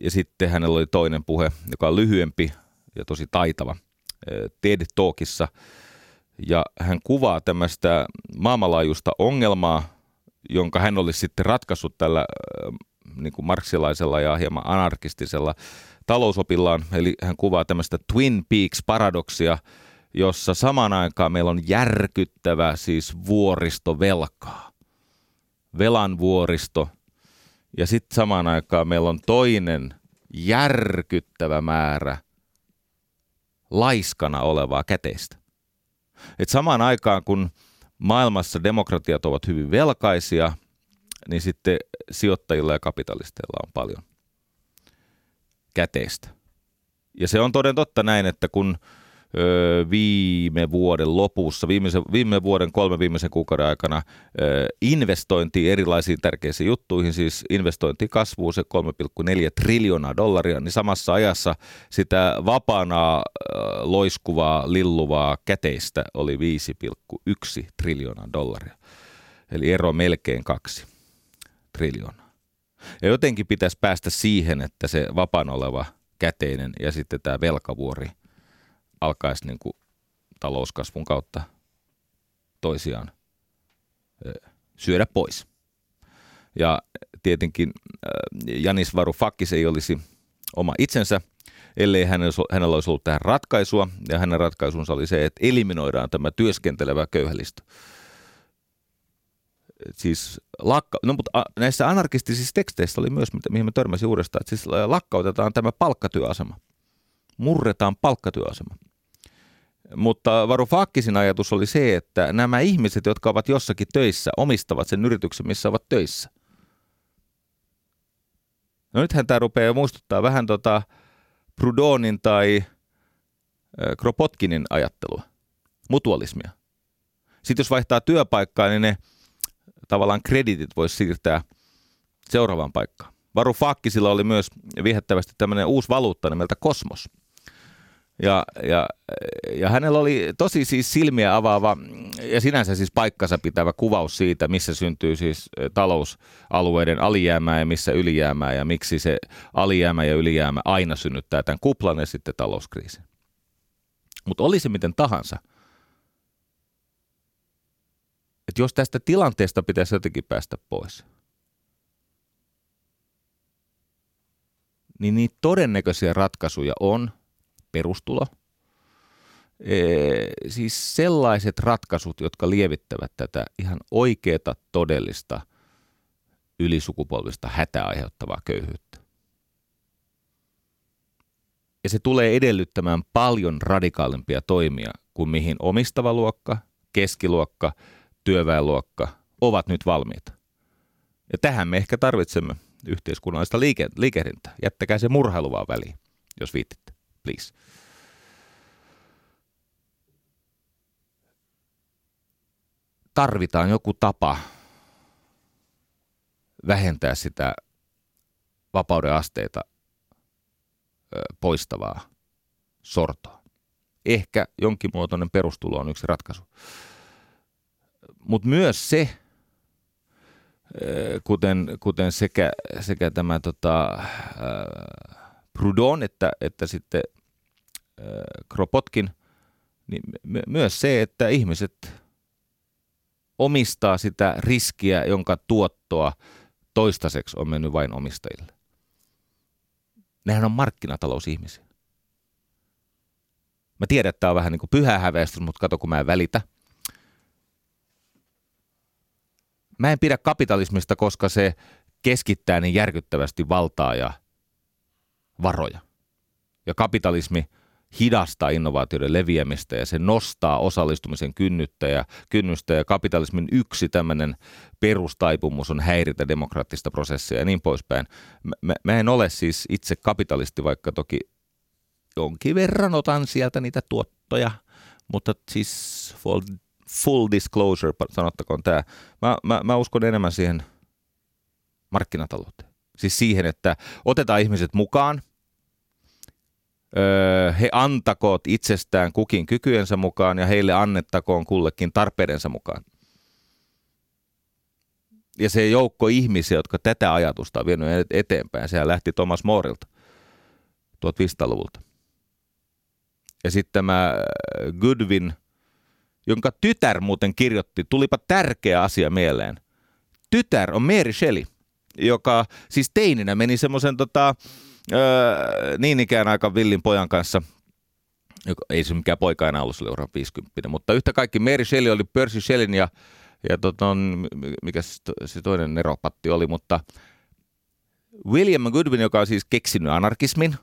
ja sitten hänellä oli toinen puhe, joka on lyhyempi ja tosi taitava TED Talkissa. Ja hän kuvaa tämmöistä maailmanlaajuista ongelmaa, jonka hän olisi sitten ratkaissut tällä niin kuin marksilaisella ja hieman anarkistisella talousopillaan. Eli hän kuvaa tämmöistä Twin Peaks-paradoksia, jossa samaan aikaan meillä on järkyttävä siis vuoristo velkaa. Velan vuoristo – ja sitten samaan aikaan meillä on toinen järkyttävä määrä laiskana olevaa käteistä. Et samaan aikaan, kun maailmassa demokratiat ovat hyvin velkaisia, niin sitten sijoittajilla ja kapitalisteilla on paljon käteistä. Ja se on toden totta näin, että kun viime vuoden lopussa, viimeisen, viime vuoden kolme viimeisen kuukauden aikana investointi erilaisiin tärkeisiin juttuihin, siis investointi kasvuu se 3,4 triljoonaa dollaria, niin samassa ajassa sitä vapaana loiskuvaa, lilluvaa käteistä oli 5,1 triljoonaa dollaria. Eli ero melkein kaksi triljoonaa. Ja jotenkin pitäisi päästä siihen, että se vapaana oleva käteinen ja sitten tämä velkavuori – alkaisi niin kuin talouskasvun kautta toisiaan syödä pois. Ja tietenkin Janis Varoufakis ei olisi oma itsensä, ellei hänellä olisi ollut tähän ratkaisua. Ja hänen ratkaisunsa oli se, että eliminoidaan tämä työskentelevä köyhälistö. siis lakka, no mutta näissä anarkistisissa teksteissä oli myös, mihin mä törmäsin uudestaan, että siis lakkautetaan tämä palkkatyöasema. Murretaan palkkatyöasema. Mutta Varoufakkisin ajatus oli se, että nämä ihmiset, jotka ovat jossakin töissä, omistavat sen yrityksen, missä ovat töissä. No nythän tämä rupeaa muistuttaa vähän tota Prudonin tai Kropotkinin ajattelua, mutualismia. Sitten jos vaihtaa työpaikkaa, niin ne tavallaan kreditit voisi siirtää seuraavaan paikkaan. Varoufakisilla oli myös viehättävästi tämmöinen uusi valuutta nimeltä Kosmos – ja, ja, ja hänellä oli tosi siis silmiä avaava ja sinänsä siis paikkansa pitävä kuvaus siitä, missä syntyy siis talousalueiden alijäämää ja missä ylijäämää ja miksi se alijäämä ja ylijäämä aina synnyttää tämän kuplan ja sitten talouskriisin. Mutta oli se miten tahansa, että jos tästä tilanteesta pitäisi jotenkin päästä pois, niin niitä todennäköisiä ratkaisuja on – perustulo. Ee, siis sellaiset ratkaisut, jotka lievittävät tätä ihan oikeaa todellista ylisukupolvista hätää aiheuttavaa köyhyyttä. Ja se tulee edellyttämään paljon radikaalimpia toimia kuin mihin omistava luokka, keskiluokka, työväenluokka ovat nyt valmiita. Ja tähän me ehkä tarvitsemme yhteiskunnallista liike- liikehdintää. Jättäkää se murhailu vaan väliin, jos viittitte please. Tarvitaan joku tapa vähentää sitä vapauden asteita poistavaa sortoa. Ehkä jonkinmuotoinen perustulo on yksi ratkaisu. Mutta myös se, kuten, kuten sekä, sekä tämä tota, Proudhon että, että sitten äh, Kropotkin, niin my- myös se, että ihmiset omistaa sitä riskiä, jonka tuottoa toistaiseksi on mennyt vain omistajille. Nehän on markkinatalousihmisiä. Mä tiedän, että tämä on vähän niin kuin pyhä häveistys, mutta kato kun mä en välitä. Mä en pidä kapitalismista, koska se keskittää niin järkyttävästi valtaa ja varoja. Ja kapitalismi hidastaa innovaatioiden leviämistä ja se nostaa osallistumisen kynnyttä ja, kynnystä ja kapitalismin yksi tämmöinen perustaipumus on häiritä demokraattista prosessia ja niin poispäin. Mä, mä en ole siis itse kapitalisti, vaikka toki jonkin verran otan sieltä niitä tuottoja, mutta siis full, full disclosure, sanottakoon tämä. Mä, mä, mä uskon enemmän siihen markkinatalouteen. Siis siihen, että otetaan ihmiset mukaan – He antakoot itsestään kukin kykyensä mukaan ja heille annettakoon kullekin tarpeidensa mukaan. Ja se joukko ihmisiä, jotka tätä ajatusta on vienyt eteenpäin, sehän lähti Thomas Morilta 1500-luvulta. Ja sitten tämä Goodwin, jonka tytär muuten kirjoitti, tulipa tärkeä asia mieleen. Tytär on Mary Shelley, joka siis teininä meni semmoisen tota, Öö, niin ikään aika villin pojan kanssa, ei se mikään poika enää ollut, se oli 50, mutta yhtä kaikki Mary Shelley oli Percy Shelleyn ja, ja tota, mikä se toinen neropatti oli, mutta William Goodwin, joka on siis keksinyt anarkismin,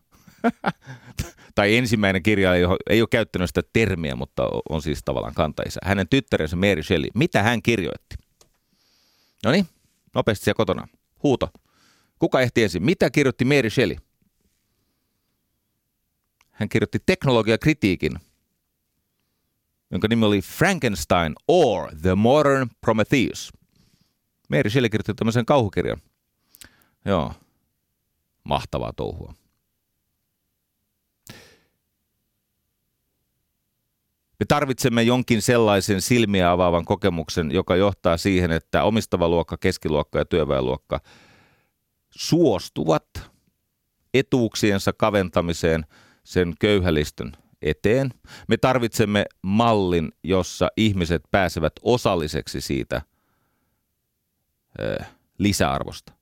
tai ensimmäinen kirja ei ole, ei ole käyttänyt sitä termiä, mutta on siis tavallaan kantaisa. Hänen tyttärensä Mary Shelley, mitä hän kirjoitti? No niin, nopeasti siellä kotona. Huuto. Kuka ehti ensin? Mitä kirjoitti Mary Shelley? Hän kirjoitti teknologiakritiikin, jonka nimi oli Frankenstein or The Modern Prometheus. Mary Shelley kirjoitti tämmöisen kauhukirjan. Joo, mahtavaa touhua. Me tarvitsemme jonkin sellaisen silmiä avaavan kokemuksen, joka johtaa siihen, että omistava luokka, keskiluokka ja työväenluokka suostuvat etuuksiensa kaventamiseen – sen köyhälistön eteen. Me tarvitsemme mallin, jossa ihmiset pääsevät osalliseksi siitä ö, lisäarvosta.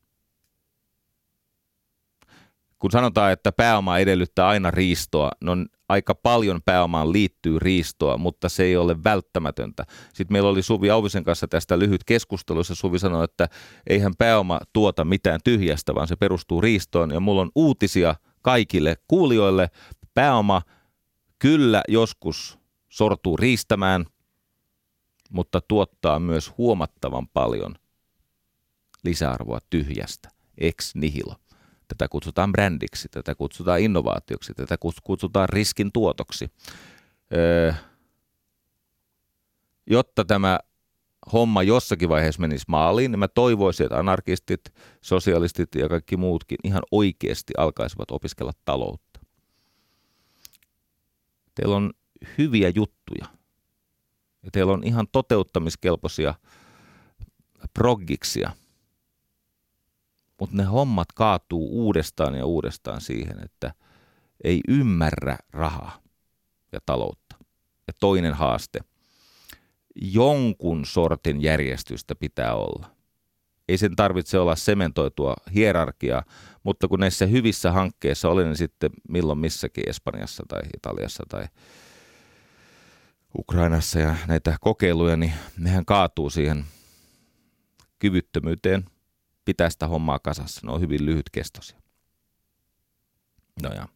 Kun sanotaan, että pääoma edellyttää aina riistoa, no aika paljon pääomaan liittyy riistoa, mutta se ei ole välttämätöntä. Sitten meillä oli Suvi Auvisen kanssa tästä lyhyt keskustelu, jossa Suvi sanoi, että eihän pääoma tuota mitään tyhjästä, vaan se perustuu riistoon. Ja mulla on uutisia kaikille kuulijoille. Pääoma kyllä joskus sortuu riistämään, mutta tuottaa myös huomattavan paljon lisäarvoa tyhjästä, ex nihilo. Tätä kutsutaan brändiksi, tätä kutsutaan innovaatioksi, tätä kutsutaan riskin tuotoksi. Öö, jotta tämä homma jossakin vaiheessa menisi maaliin, niin mä toivoisin, että anarkistit, sosialistit ja kaikki muutkin ihan oikeasti alkaisivat opiskella taloutta. Teillä on hyviä juttuja. Ja teillä on ihan toteuttamiskelpoisia proggiksia – mutta ne hommat kaatuu uudestaan ja uudestaan siihen, että ei ymmärrä rahaa ja taloutta. Ja toinen haaste, jonkun sortin järjestystä pitää olla. Ei sen tarvitse olla sementoitua hierarkiaa, mutta kun näissä hyvissä hankkeissa, olen ne sitten milloin missäkin Espanjassa tai Italiassa tai Ukrainassa ja näitä kokeiluja, niin nehän kaatuu siihen kyvyttömyyteen pitää sitä hommaa kasassa. Ne on hyvin lyhytkestoisia. No ja.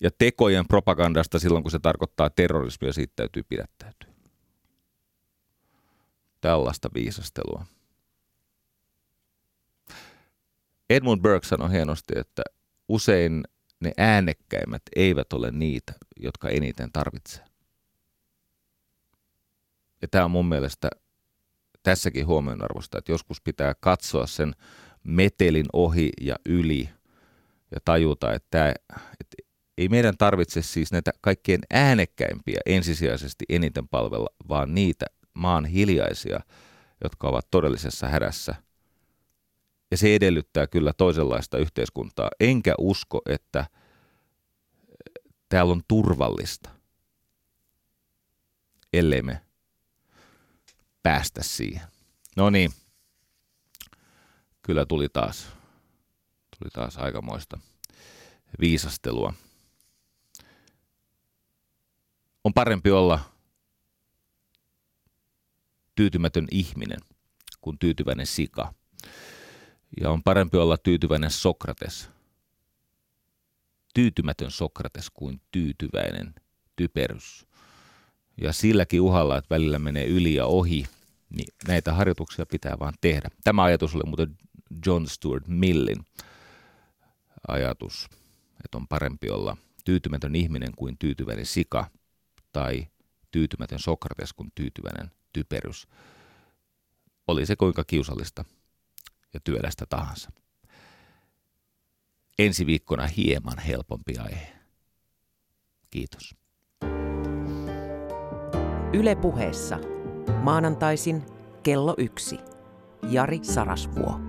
ja tekojen propagandasta silloin, kun se tarkoittaa terrorismia, siitä täytyy pidättäytyä. Tällaista viisastelua. Edmund Burke sanoi hienosti, että usein ne äänekkäimmät eivät ole niitä, jotka eniten tarvitsee. Ja tämä on mun mielestä tässäkin huomionarvosta, että joskus pitää katsoa sen metelin ohi ja yli ja tajuta, että, tämä, että ei meidän tarvitse siis näitä kaikkein äänekkäimpiä ensisijaisesti eniten palvella, vaan niitä maan hiljaisia, jotka ovat todellisessa hädässä. Ja se edellyttää kyllä toisenlaista yhteiskuntaa. Enkä usko, että täällä on turvallista, ellei me päästä siihen. No niin, kyllä tuli taas, tuli taas aikamoista viisastelua. On parempi olla tyytymätön ihminen kuin tyytyväinen sika. Ja on parempi olla tyytyväinen Sokrates. Tyytymätön Sokrates kuin tyytyväinen typerys ja silläkin uhalla, että välillä menee yli ja ohi, niin näitä harjoituksia pitää vaan tehdä. Tämä ajatus oli muuten John Stuart Millin ajatus, että on parempi olla tyytymätön ihminen kuin tyytyväinen sika tai tyytymätön Sokrates kuin tyytyväinen typerys. Oli se kuinka kiusallista ja työlästä tahansa. Ensi viikkona hieman helpompi aihe. Kiitos. Yle puheessa. Maanantaisin kello yksi. Jari Sarasvuo.